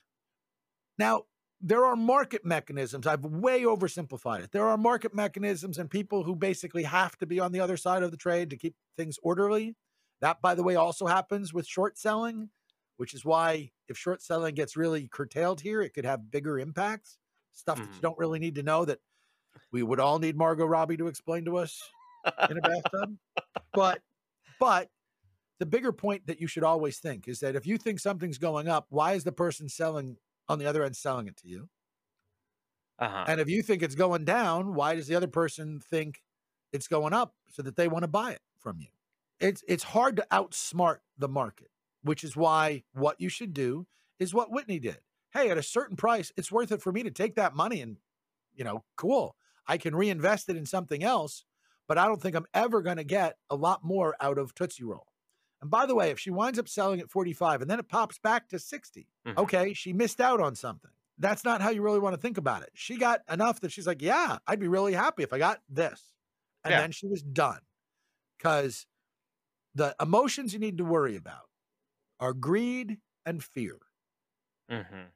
Now, there are market mechanisms. I've way oversimplified it. There are market mechanisms and people who basically have to be on the other side of the trade to keep things orderly. That, by the way, also happens with short selling, which is why if short selling gets really curtailed here, it could have bigger impacts. Stuff that you Mhm. don't really need to know that we would all need Margot Robbie to explain to us in a bathtub. *laughs* But, but the bigger point that you should always think is that if you think something's going up, why is the person selling on the other end selling it to you? Uh-huh. And if you think it's going down, why does the other person think it's going up so that they want to buy it from you? It's it's hard to outsmart the market, which is why what you should do is what Whitney did. Hey, at a certain price, it's worth it for me to take that money and, you know, cool. I can reinvest it in something else, but I don't think I'm ever going to get a lot more out of Tootsie Roll. And by the way, if she winds up selling at 45 and then it pops back to 60, Mhm. okay, she missed out on something. That's not how you really want to think about it. She got enough that she's like, yeah, I'd be really happy if I got this. And Yeah. then she was done. Because the emotions you need to worry about are greed and fear. Mhm.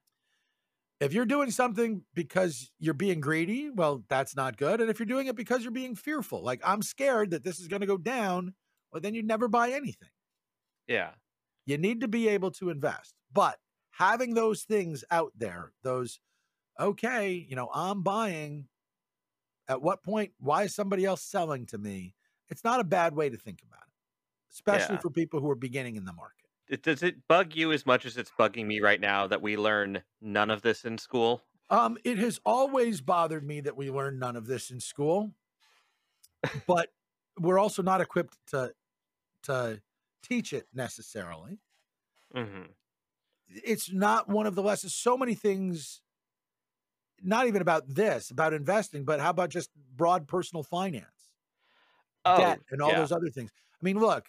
If you're doing something because you're being greedy, well, that's not good. And if you're doing it because you're being fearful, like I'm scared that this is going to go down, well, then you'd never buy anything. Yeah. You need to be able to invest. But having those things out there, those, okay, you know, I'm buying. At what point, why is somebody else selling to me? It's not a bad way to think about it, especially Yeah. for people who are beginning in the market. It, does it bug you as much as it's bugging me right now that we learn none of this in school? Um, it has always bothered me that we learn none of this in school, but we're also not equipped to to teach it necessarily. hmm It's not one of the lessons. So many things, not even about this, about investing, but how about just broad personal finance, Oh, debt, and all yeah. those other things. I mean, look,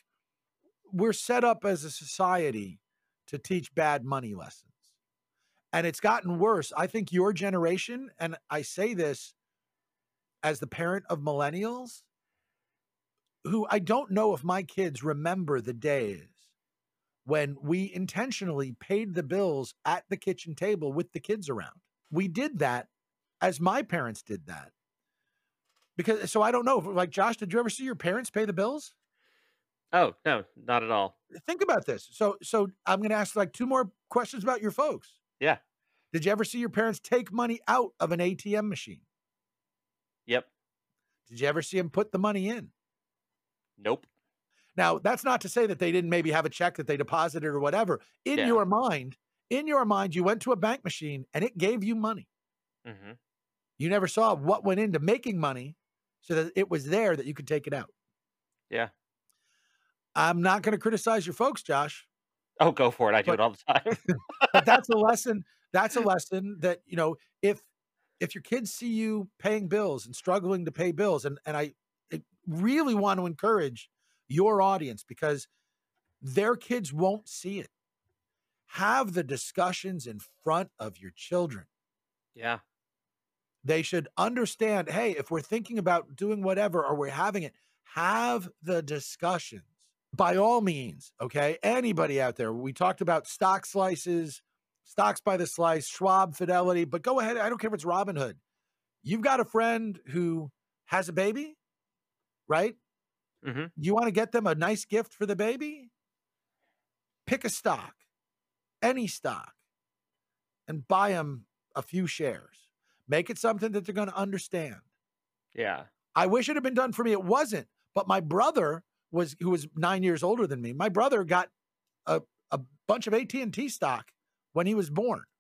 we're set up as a society to teach bad money lessons. And it's gotten worse. I think your generation, and I say this as the parent of millennials, who I don't know if my kids remember the days when we intentionally paid the bills at the kitchen table with the kids around. We did that as my parents did that. Because so I don't know, like Josh, did you ever see your parents pay the bills? Oh, no, not at all. think about this. So, so I'm going to ask like two more questions about your folks. Yeah. Did you ever see your parents take money out of an ATM machine? Yep. Did you ever see them put the money in? Nope. Now, that's not to say that they didn't maybe have a check that they deposited or whatever. In Yeah. your mind, in your mind, you went to a bank machine and it gave you money. hmm You never saw what went into making money so that it was there that you could take it out. Yeah. I'm not going to criticize your folks, Josh. Oh, go for it. I do But- it all the time. *laughs* but that's a lesson that's a lesson that you know if if your kids see you paying bills and struggling to pay bills and and i I really want to encourage your audience because their kids won't see it have the discussions in front of your children yeah. they should understand hey if we're thinking about doing whatever or we're having it have the discussions by all means, okay, anybody out there, we talked about stock slices, stocks by the slice, Schwab, Fidelity, but go ahead. I don't care if it's Robinhood. You've got a friend who has a baby, right? hmm You want to get them a nice gift for the baby? Pick a stock, any stock, and buy them a few shares. Make it something that they're going to understand. Yeah. I wish it had been done for me. It wasn't. But my brother was, who was nine years older than me. My brother got a, a bunch of AT and T stock when he was born. *laughs*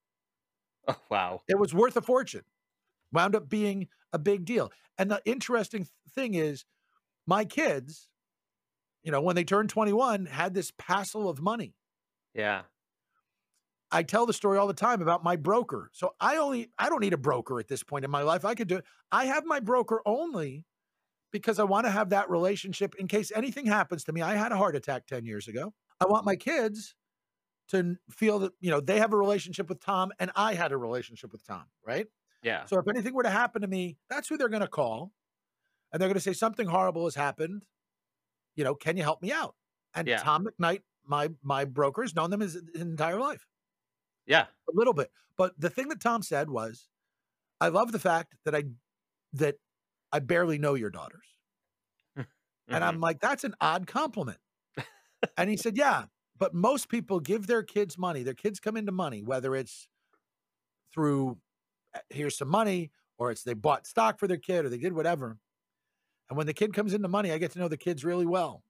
Oh, wow. It was worth a fortune. Wound up being a big deal. And the interesting thing is, my kids, you know, when they turned 21, had this passel of money. Yeah. I tell the story all the time about my broker. So I only I don't need a broker at this point in my life. I could do it. I have my broker only because I want to have that relationship in case anything happens to me. I had a heart attack 10 years ago. I want my kids to feel that, you know, they have a relationship with Tom and I had a relationship with Tom, right? Yeah. So if anything were to happen to me, that's who they're going to call. And they're going to say something horrible has happened. You know, can you help me out? And Yeah. Tom McKnight, my my broker, has known them his, his entire life Yeah. a little bit. But the thing that Tom said was, I love the fact that I that I barely know your daughters. And Mhm. I'm like, that's an odd compliment. and he said, Yeah, but most people give their kids money. Their kids come into money, whether it's through "Uh, here's some money, or it's they bought stock for their kid, or they did whatever. And when the kid comes into money, I get to know the kids really well.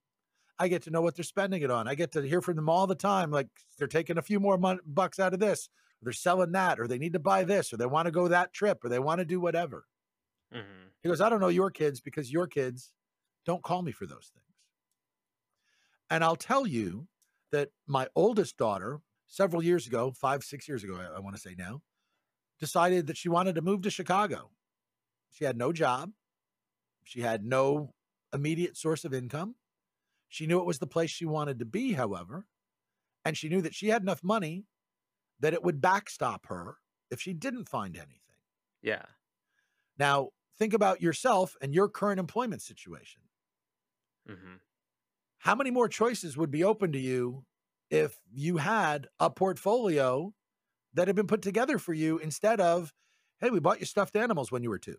I get to know what they're spending it on. I get to hear from them all the time, like they're taking a few more mon- bucks out of this, or they're selling that, or they need to buy this, or they want to go that trip, or they want to do whatever. Mhm. He goes, I don't know your kids because your kids don't call me for those things. And I'll tell you that my oldest daughter, several years ago, five, six years ago, I, I want to say now, decided that she wanted to move to Chicago. She had no job. She had no immediate source of income. She knew it was the place she wanted to be, however, and she knew that she had enough money that it would backstop her if she didn't find anything. Yeah. Now, think about yourself and your current employment situation. hmm How many more choices would be open to you if you had a portfolio that had been put together for you instead of, hey, we bought you stuffed animals when you were two?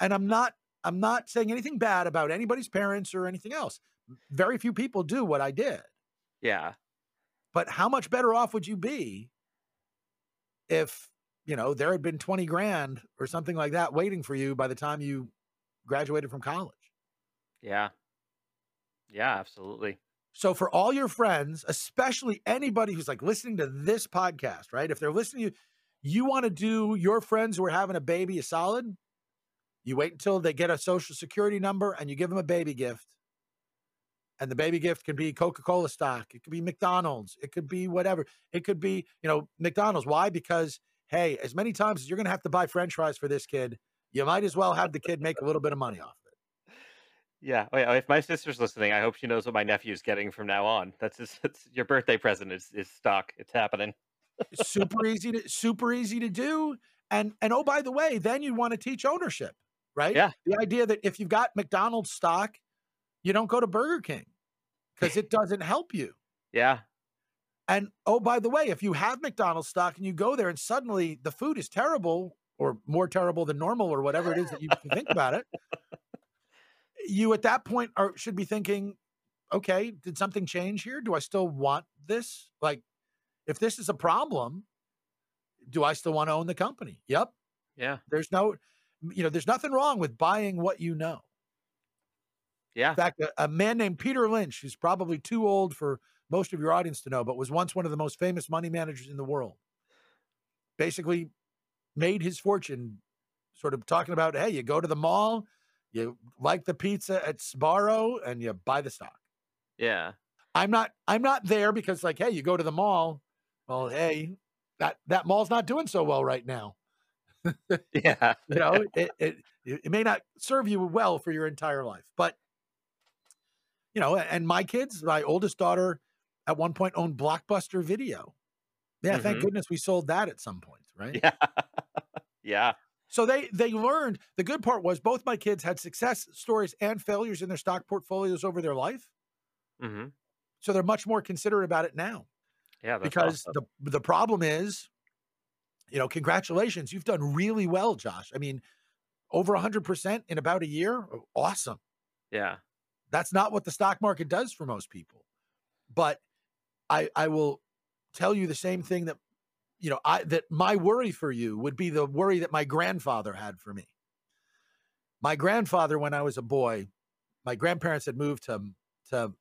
And I'm not I'm not saying anything bad about anybody's parents or anything else. Very few people do what I did. Yeah. But how much better off would you be if, you know, there had been 20 grand or something like that waiting for you by the time you graduated from college? Yeah. Yeah. Absolutely. So for all your friends, especially anybody who's like listening to this podcast, right? If they're listening to you, you want to do your friends who are having a baby a solid, you wait until they get a social security number and you give them a baby gift. And the baby gift can be Coca-Cola stock, it could be McDonald's, it could be whatever. It could be, you know, McDonald's. Why? Because hey, as many times as you're going to have to buy french fries for this kid, you might as well have the kid make a little bit of money off of it. Yeah. Oh, yeah. If my sister's listening, I hope she knows what my nephew's getting from now on. That's his, *laughs* that's your birthday present is, is stock. It's happening. super easy to super easy to do and and oh by the way then you want to teach ownership right Yeah. the idea that if you've got mcdonald's stock you don't go to burger king because it doesn't help you Yeah. And oh by the way if you have mcdonald's stock and you go there and suddenly the food is terrible or more terrible than normal or whatever it is that you think about it you at that point are should be thinking okay did something change here? Do i still want this? Like if this is a problem do i still want to own the company? Yep. Yeah. there's no you know there's nothing wrong with buying what you know. Yeah. in fact a, a man named peter lynch who's probably too old for most of your audience to know but was once one of the most famous money managers in the world basically made his fortune sort of talking about hey you go to the mall you like the pizza at sbarro and you buy the stock Yeah. i'm not i'm not there because like hey you go to the mall well hey that that mall's not doing so well right now *laughs* Yeah. you know it, it it may not serve you well for your entire life but you know and my kids my oldest daughter at one point owned blockbuster video yeah thank Mhm. goodness we sold that at some point right Yeah. *laughs* yeah. so they they learned the good part was both my kids had success stories and failures in their stock portfolios over their life hmm So they're much more considerate about it now Yeah, because awesome. the the problem is, you know, congratulations, you've done really well, Josh. I mean, over 100% in about a year. Awesome. yeah, That's not what the stock market does for most people. But I I will tell you the same thing that you know, I that my worry for you would be the worry that my grandfather had for me. My grandfather when I was a boy, my grandparents had moved to to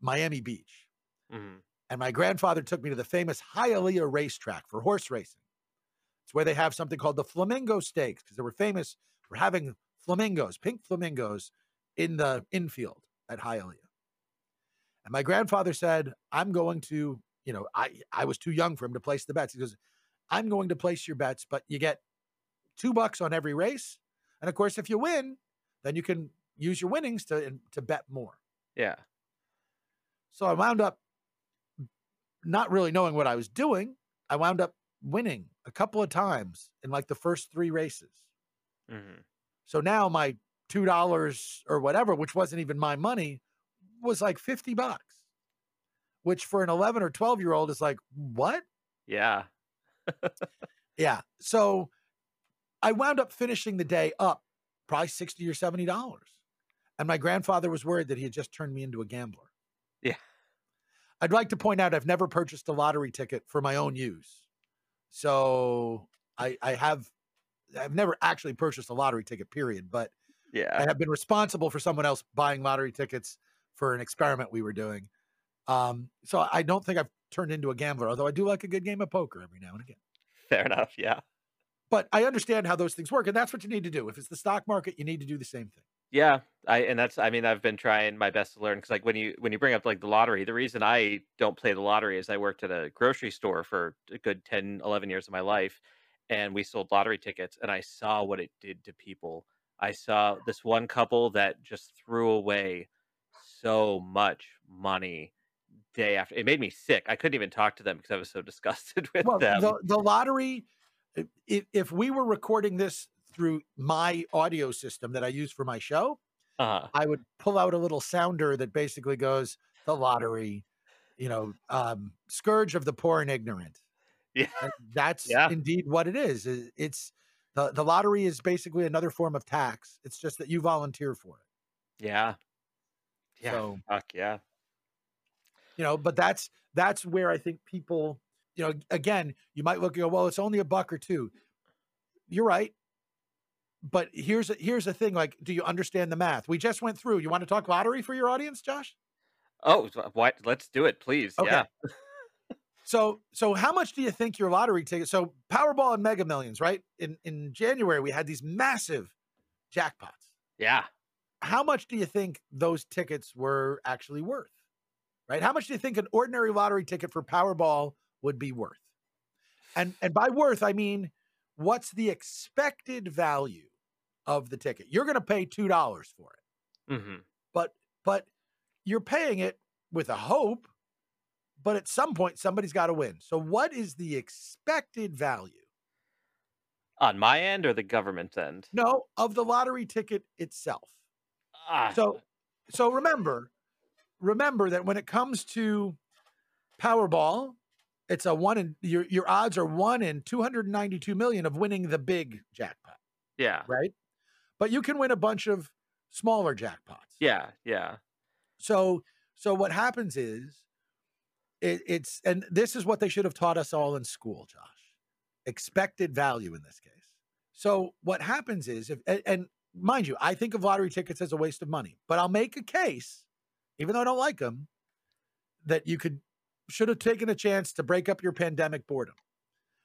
Miami Beach. hmm And my grandfather took me to the famous Hialeah racetrack for horse racing. It's where they have something called the Flamingo Stakes because they were famous for having flamingos, pink flamingos, in the infield at Hialeah. And my grandfather said, I'm going to, you know, I, I was too young for him to place the bets. He goes, I'm going to place your bets, but you get two bucks on every race. And of course, if you win, then you can use your winnings to, to bet more. yeah, So I wound up not really knowing what I was doing. I wound up winning a couple of times in like the first three races. hmm So now my two dollars or whatever, which wasn't even my money, was like fifty bucks. Which for an eleven or twelve year old is like what? yeah, *laughs* Yeah. So I wound up finishing the day up probably sixty or seventy dollars, and my grandfather was worried that he had just turned me into a gambler. Yeah. I'd like to point out I've never purchased a lottery ticket for my own use. So I I have I've never actually purchased a lottery ticket, period. But yeah, I have been responsible for someone else buying lottery tickets for an experiment we were doing. Um, so I don't think I've turned into a gambler, although I do like a good game of poker every now and again. fair enough. Yeah, But I understand how those things work, and that's what you need to do. If it's the stock market, you need to do the same thing. yeah. I and that's I mean I've been trying my best to learn because like when you when you bring up like the lottery, the reason I don't play the lottery is I worked at a grocery store for a good 10, 11 years of my life, and we sold lottery tickets, and I saw what it did to people. I saw this one couple that just threw away so much money day after. It made me sick. I couldn't even talk to them because I was so *laughs* disgusted with Well, them. the, the lottery, if, if we were recording this through my audio system that I use for my show, uh I would pull out a little sounder that basically goes, the lottery, you know, um, scourge of the poor and ignorant. Yeah. And that's Yeah. indeed what it is. It's the, the lottery is basically another form of tax. It's just that you volunteer for it. Yeah. Yeah. So, Fuck yeah. you know, but that's that's where I think people, you know, again, you might look and go, well, it's only a buck or two. You're right. But here's a, here's the thing like do you understand the math? We just went through. You want to talk lottery for your audience, Josh? Oh, what? Let's do it, please. Okay. Yeah. *laughs* So so how much do you think your lottery ticket? So Powerball and Mega Millions, right? In in January we had these massive jackpots. Yeah. How much do you think those tickets were actually worth? Right? How much do you think an ordinary lottery ticket for Powerball would be worth? And and by worth I mean what's the expected value of the ticket? You're going to pay $2 for it. hmm But but you're paying it with a hope but at some point somebody's got to win. So what is the expected value? On my end or the government's end? No, of the lottery ticket itself. Ah, So so remember remember that when it comes to Powerball, it's a one in your your odds are 1 in 292 million of winning the big jackpot, yeah. right? But you can win a bunch of smaller jackpots. Yeah. Yeah. So so what happens is it, it's and this is what they should have taught us all in school, Josh. Expected value in this case. So what happens is if and mind you, I think of lottery tickets as a waste of money, but I'll make a case, even though I don't like them, that you could should have taken a chance to break up your pandemic boredom.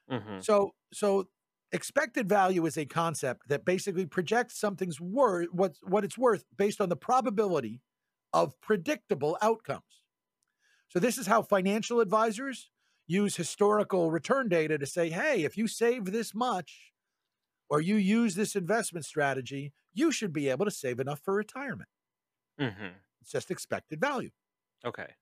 hmm So so expected value is a concept that basically projects something's worth what what it's worth based on the probability of predictable outcomes. So this is how financial advisors use historical return data to say, "Hey, if you save this much or you use this investment strategy, you should be able to save enough for retirement." hmm It's just expected value. Okay.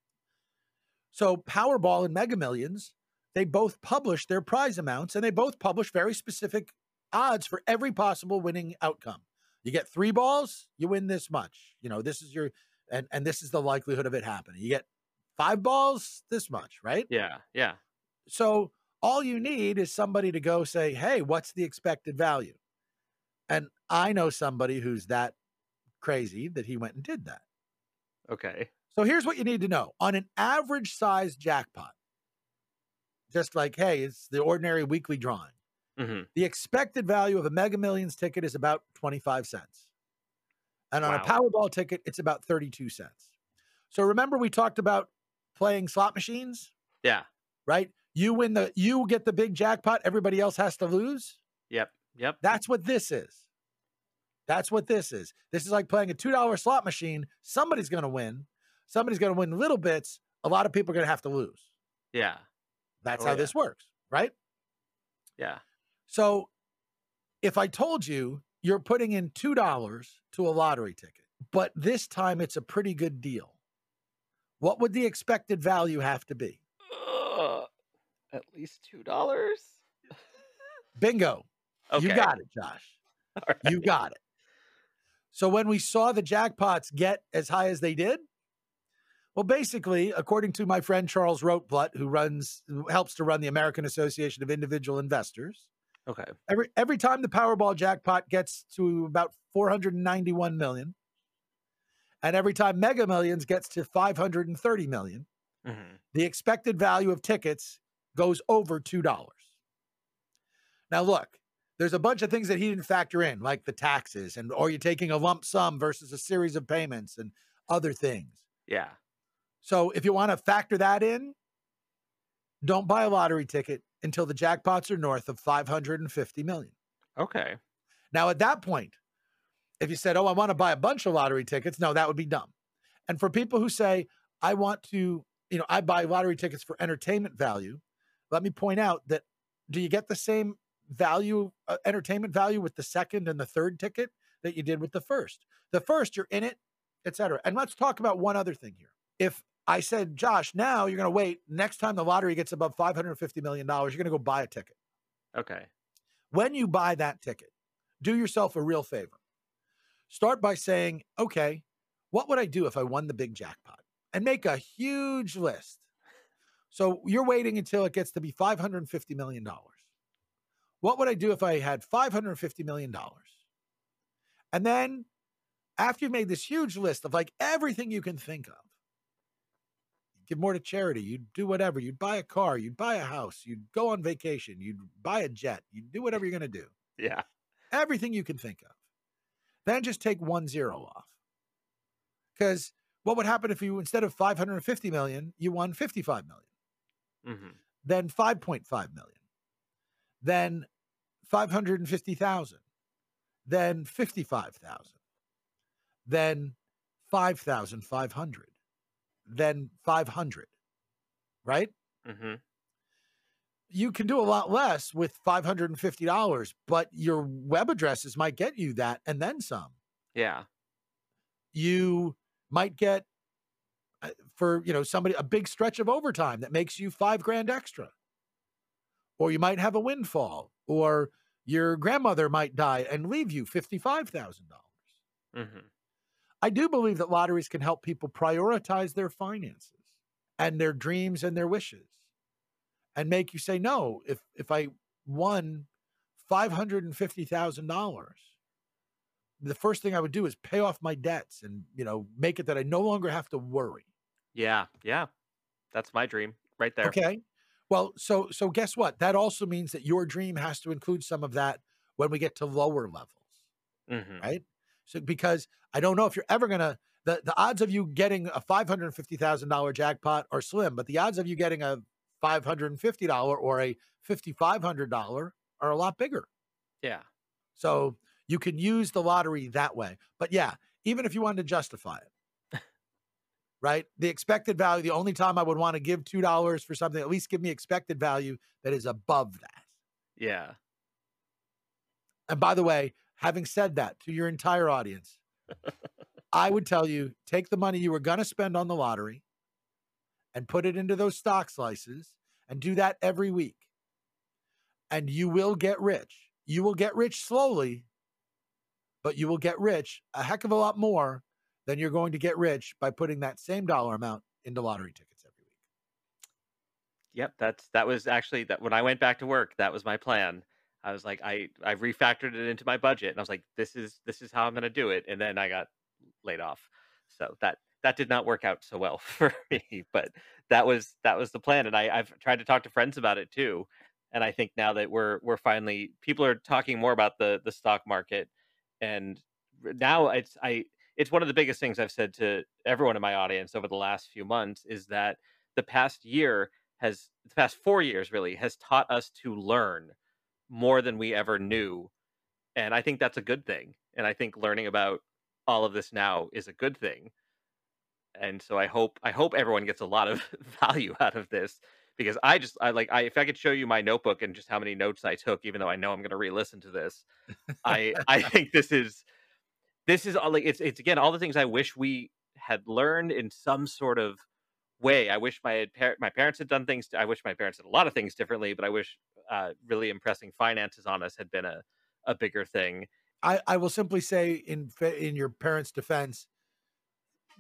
So Powerball and Mega Millions, they both publish their prize amounts and they both publish very specific odds for every possible winning outcome. You get three balls, you win this much. You know, this is your and and this is the likelihood of it happening. You get five balls, this much, right? Yeah. Yeah. So all you need is somebody to go say, "Hey, what's the expected value?" And I know somebody who's that crazy that he went and did that. Okay. So here's what you need to know: on an average size jackpot, just like hey, it's the ordinary weekly drawing. hmm The expected value of a Mega Millions ticket is about 25 cents. And on a Powerball ticket, it's about 32 cents. So remember we talked about playing slot machines, Yeah. right? You win the you get the big jackpot, everybody else has to lose. Yep. Yep. That's what this is. That's what this is. This is like playing a $2 slot machine. Somebody's going to win. Somebody's going to win little bits. A lot of people are going to have to lose. Yeah. That's Oh, how yeah. this works, right? Yeah. So if I told you you're putting in $2 to a lottery ticket, but this time it's a pretty good deal, what would the expected value have to be? At least two dollars. Bingo. Okay. You got it, Josh. All You got it. So when we saw the jackpots get as high as they did, well, basically, according to my friend Charles Rotblut, who runs who helps to run the American Association of Individual Investors, Okay. every every time the Powerball jackpot gets to about 491 million, and every time Mega Millions gets to 530 million, hmm the expected value of tickets goes over two dollars. Now, look, there's a bunch of things that he didn't factor in, like the taxes, and or you're taking a lump sum versus a series of payments and other things. Yeah. So, if you want to factor that in, don't buy a lottery ticket until the jackpots are north of 550 million. Okay. Now, at that point, if you said, Oh, I want to buy a bunch of lottery tickets, no, that would be dumb. And for people who say, I want to, you know, I buy lottery tickets for entertainment value, let me point out that do you get the same value, uh, entertainment value with the second and the third ticket that you did with the first? The first, you're in it, etc. And let's talk about one other thing here. If I said, Josh, now you're going to wait, next time the lottery gets above $550 million, you're going to go buy a ticket Okay. when you buy that ticket, do yourself a real favor. Start by saying, okay, what would I do if I won the big jackpot? And make a huge list. So you're waiting until it gets to be $550 million. What would I do if I had $550 million? And then after you've made this huge list of like everything you can think of, give more to charity, you'd do whatever, you'd buy a car, you'd buy a house, you'd go on vacation, you'd buy a jet, you'd do whatever you're going to do. Yeah. Everything you can think of. Then just take one zero off. Because what would happen if you, instead of 550 million, you won 55 million, hmm then 5.5 million, then 550,000, then 55,000, then 5,500, then 500, right? hmm you can do a lot less with $550, but your web addresses might get you that and then some. Yeah. You might get for, you know, somebody a big stretch of overtime that makes you 5 grand extra. Or you might have a windfall or your grandmother might die and leave you $55,000. hmm I do believe that lotteries can help people prioritize their finances and their dreams and their wishes and make you say, no, if, if I won $550,000, the first thing I would do is pay off my debts and, you know, make it that I no longer have to worry. Yeah. Yeah. That's my dream right there. Okay. Well, so, so guess what? That also means that your dream has to include some of that when we get to lower levels. hmm right? So because I don't know if you're ever gonna the, the odds of you getting a five hundred fifty thousand dollar jackpot are slim, but the odds of you getting a five hundred and fifty dollar or a fifty five hundred dollar are a lot bigger. Yeah. So you can use the lottery that way. But yeah, even if you wanted to justify it, right? The expected value, the only time I would want to give two dollars for something, at least give me expected value that is above that. Yeah. And by the way, having said that to your entire audience, *laughs* I would tell you take the money you were going to spend on the lottery and put it into those stock slices and do that every week. And you will get rich. You will get rich slowly, but you will get rich a heck of a lot more than you're going to get rich by putting that same dollar amount into lottery tickets every week. Yep, that's that was actually that when I went back to work, that was my plan. I was like, I I refactored it into my budget, and I was like, this is this is how I'm going to do it. And then I got laid off, so that that did not work out so well *laughs* for me. But that was that was the plan, and I I've tried to talk to friends about it too. And I think now that we're we're finally people are talking more about the the stock market, and now it's I it's one of the biggest things I've said to everyone in my audience over the last few months is that the past year has the past four years really has taught us to learn more than we ever knew. And I think that's a good thing. And I think learning about all of this now is a good thing. And so I hope I hope everyone gets a lot of *laughs* value out of this because I just I like I if I could show you my notebook and just how many notes I took, even though I know I'm going to re-listen to this, I *laughs* I think this is this is all like it's it's again all the things I wish we had learned in some sort of way. I wish my par- my parents had done things. I wish my parents did a lot of things differently, but I wish uh, really impressing finances on us had been a a bigger thing. I, I will simply say in in your parents' defense,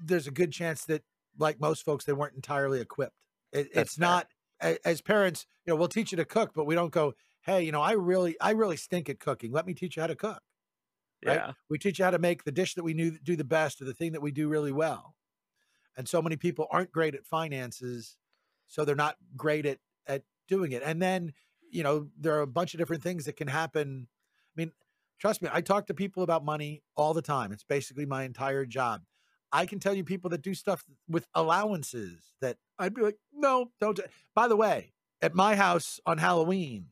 there's a good chance that, like most folks, they weren't entirely equipped. It, it's fair. not as parents. You know, we'll teach you to cook, but we don't go, "Hey, you know, I really, I really stink at cooking. Let me teach you how to cook." Right? Yeah. We teach you how to make the dish that we knew do the best, or the thing that we do really well. And so many people aren't great at finances, so they're not great at at doing it. And then, you know, there are a bunch of different things that can happen. I mean, trust me, I talk to people about money all the time. It's basically my entire job. I can tell you people that do stuff with allowances that I'd be like, no, don't. By the way, at my house on Halloween,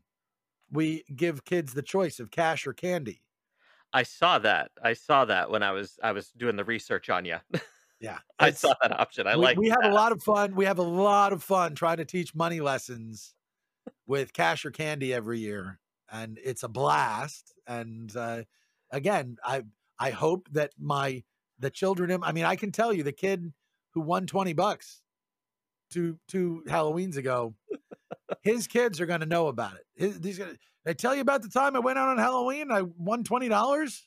we give kids the choice of cash or candy. I saw that. I saw that when I was I was doing the research on you. Yeah, *laughs* I saw that option. I like. We have that. a lot of fun. We have a lot of fun trying to teach money lessons with cash or candy every year, and it's a blast. And uh, again, I I hope that my the children. I mean, I can tell you the kid who won twenty bucks two two Halloweens ago. his kids are going to know about it. His, he's going tell you about the time I went out on Halloween. I won twenty dollars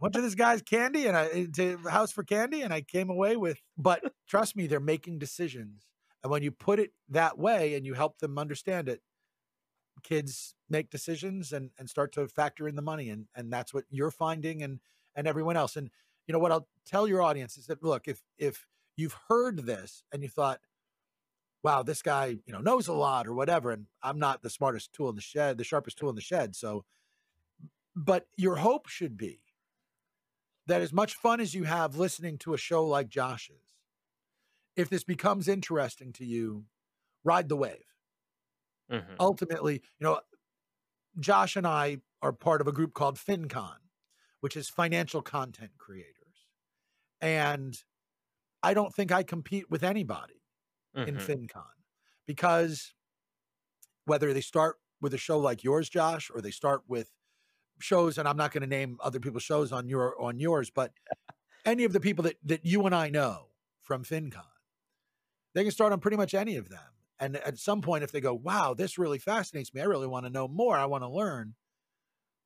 went to this guy's candy and I eh, to house for candy and I came away with but trust me they're making decisions and when you put it that way and you help them understand it kids make decisions and and start to factor in the money and and that's what you're finding and and everyone else and you know what I'll tell your audience is that look if if you've heard this and you thought wow this guy you know knows a lot or whatever and I'm not the smartest tool in the shed the sharpest tool in the shed so but your hope should be that as much fun as you have listening to a show like Josh's, if this becomes interesting to you, ride the wave. Mm-hmm. Ultimately, you know, Josh and I are part of a group called FinCon, which is financial content creators. And I don't think I compete with anybody mm-hmm. in FinCon because whether they start with a show like yours, Josh, or they start with shows, and I'm not going to name other people's shows on your on yours, but any of the people that that you and I know from FinCon, they can start on pretty much any of them. And at some point, if they go, "Wow, this really fascinates me. I really want to know more. I want to learn."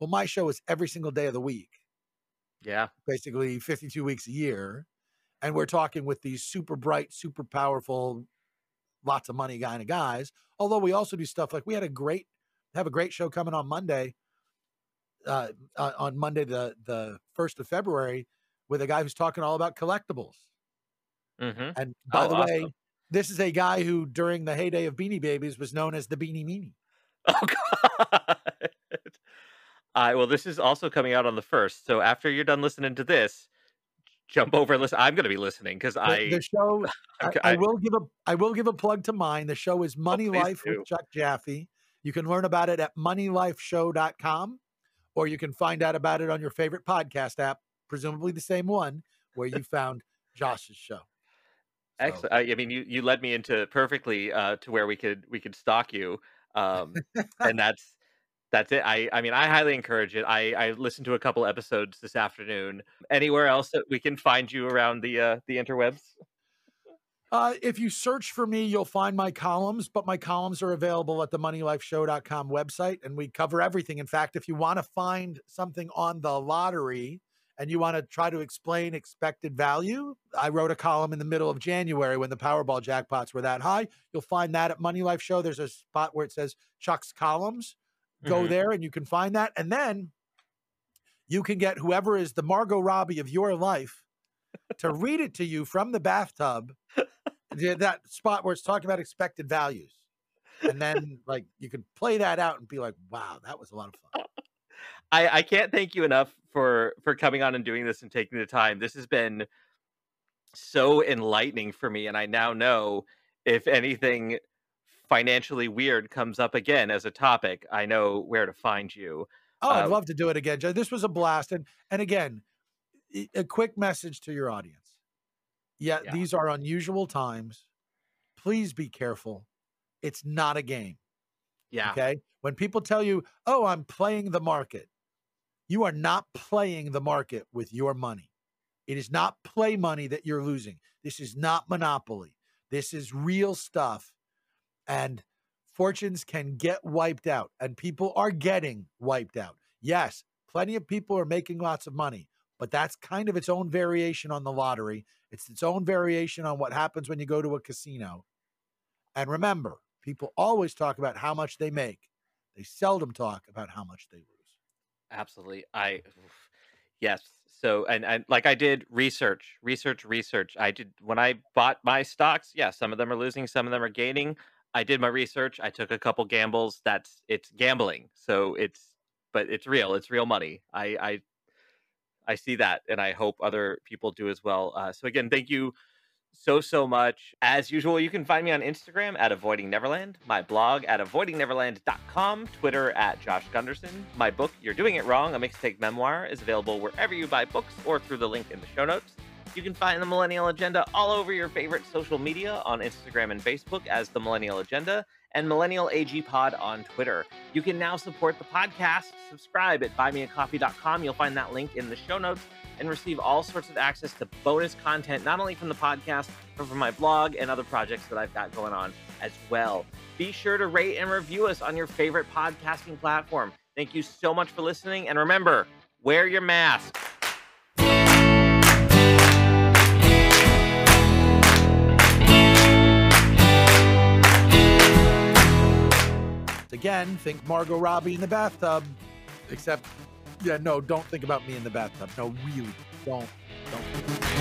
Well, my show is every single day of the week. Yeah, basically 52 weeks a year, and we're talking with these super bright, super powerful, lots of money kind of guys. Although we also do stuff like we had a great have a great show coming on Monday uh, on Monday, the the first of February, with a guy who's talking all about collectibles. Mm-hmm. And by oh, the awesome. way, this is a guy who, during the heyday of Beanie Babies, was known as the Beanie Meanie. *laughs* Oh God! I uh, well, this is also coming out on the first. So after you're done listening to this, jump over and listen. I'm going to be listening because I the show. *laughs* I, I, will give a I will give a plug to mine. The show is oh, Money oh, Life do. with Chuck Jaffe. You can learn about it at moneylifeshow.com or you can find out about it on your favorite podcast app, presumably the same one where you found Josh's show. So. Excellent. I, I, mean, you you led me into perfectly uh, to where we could we could stalk you, um, and that's that's it. I I mean, I highly encourage it. I I listened to a couple episodes this afternoon. Anywhere else that we can find you around the uh, the interwebs? Uh, if you search for me, you'll find my columns, but my columns are available at the moneylifeshow.com website and we cover everything. In fact, if you want to find something on the lottery and you want to try to explain expected value, I wrote a column in the middle of January when the Powerball jackpots were that high. You'll find that at Money Life Show. There's a spot where it says Chuck's columns. Go Mhm. there and you can find that. And then you can get whoever is the Margot Robbie of your life to *laughs* read it to you from the bathtub. that spot where it's talking about expected values. And then like you can play that out and be like, wow, that was a lot of fun. I, I can't thank you enough for for coming on and doing this and taking the time. This has been so enlightening for me, and I now know if anything financially weird comes up again as a topic, I know where to find you. Oh, I'd Uh, love to do it again. This was a blast. And and again, a quick message to your audience. Yeah, Yeah. these are unusual times. Please be careful. It's not a game. Yeah, Okay. When people tell you, oh, I'm playing the market, you are not playing the market with your money. It is not play money that you're losing. This is not monopoly. This is real stuff. And fortunes can get wiped out, and people are getting wiped out. Yes, plenty of people are making lots of money, but that's kind of its own variation on the lottery. It's its own variation on what happens when you go to a casino. And remember, people always talk about how much they make. They seldom talk about how much they lose. absolutely. I yes. So and and like I did research, research, research. I did when I bought my stocks. Yeah, some of them are losing, some of them are gaining. I did my research. I took a couple gambles. That's it's gambling. So it's but it's real. It's real money. I I I see that, and I hope other people do as well. Uh, so again, thank you so so much. As usual, you can find me on Instagram at Avoiding Neverland, my blog at avoidingneverland.com, Twitter at Josh Gunderson. My book, You're Doing It Wrong, a mixtape memoir, is available wherever you buy books or through the link in the show notes. You can find the Millennial Agenda all over your favorite social media on Instagram and Facebook as the Millennial Agenda and Millennial AG Pod on Twitter. You can now support the podcast. Subscribe at buymeacoffee.com. You'll find that link in the show notes and receive all sorts of access to bonus content, not only from the podcast, but from my blog and other projects that I've got going on as well. Be sure to rate and review us on your favorite podcasting platform. Thank you so much for listening. And remember, wear your mask. Again, think Margot Robbie in the bathtub. Except, yeah, no, don't think about me in the bathtub. No, really, don't. Don't.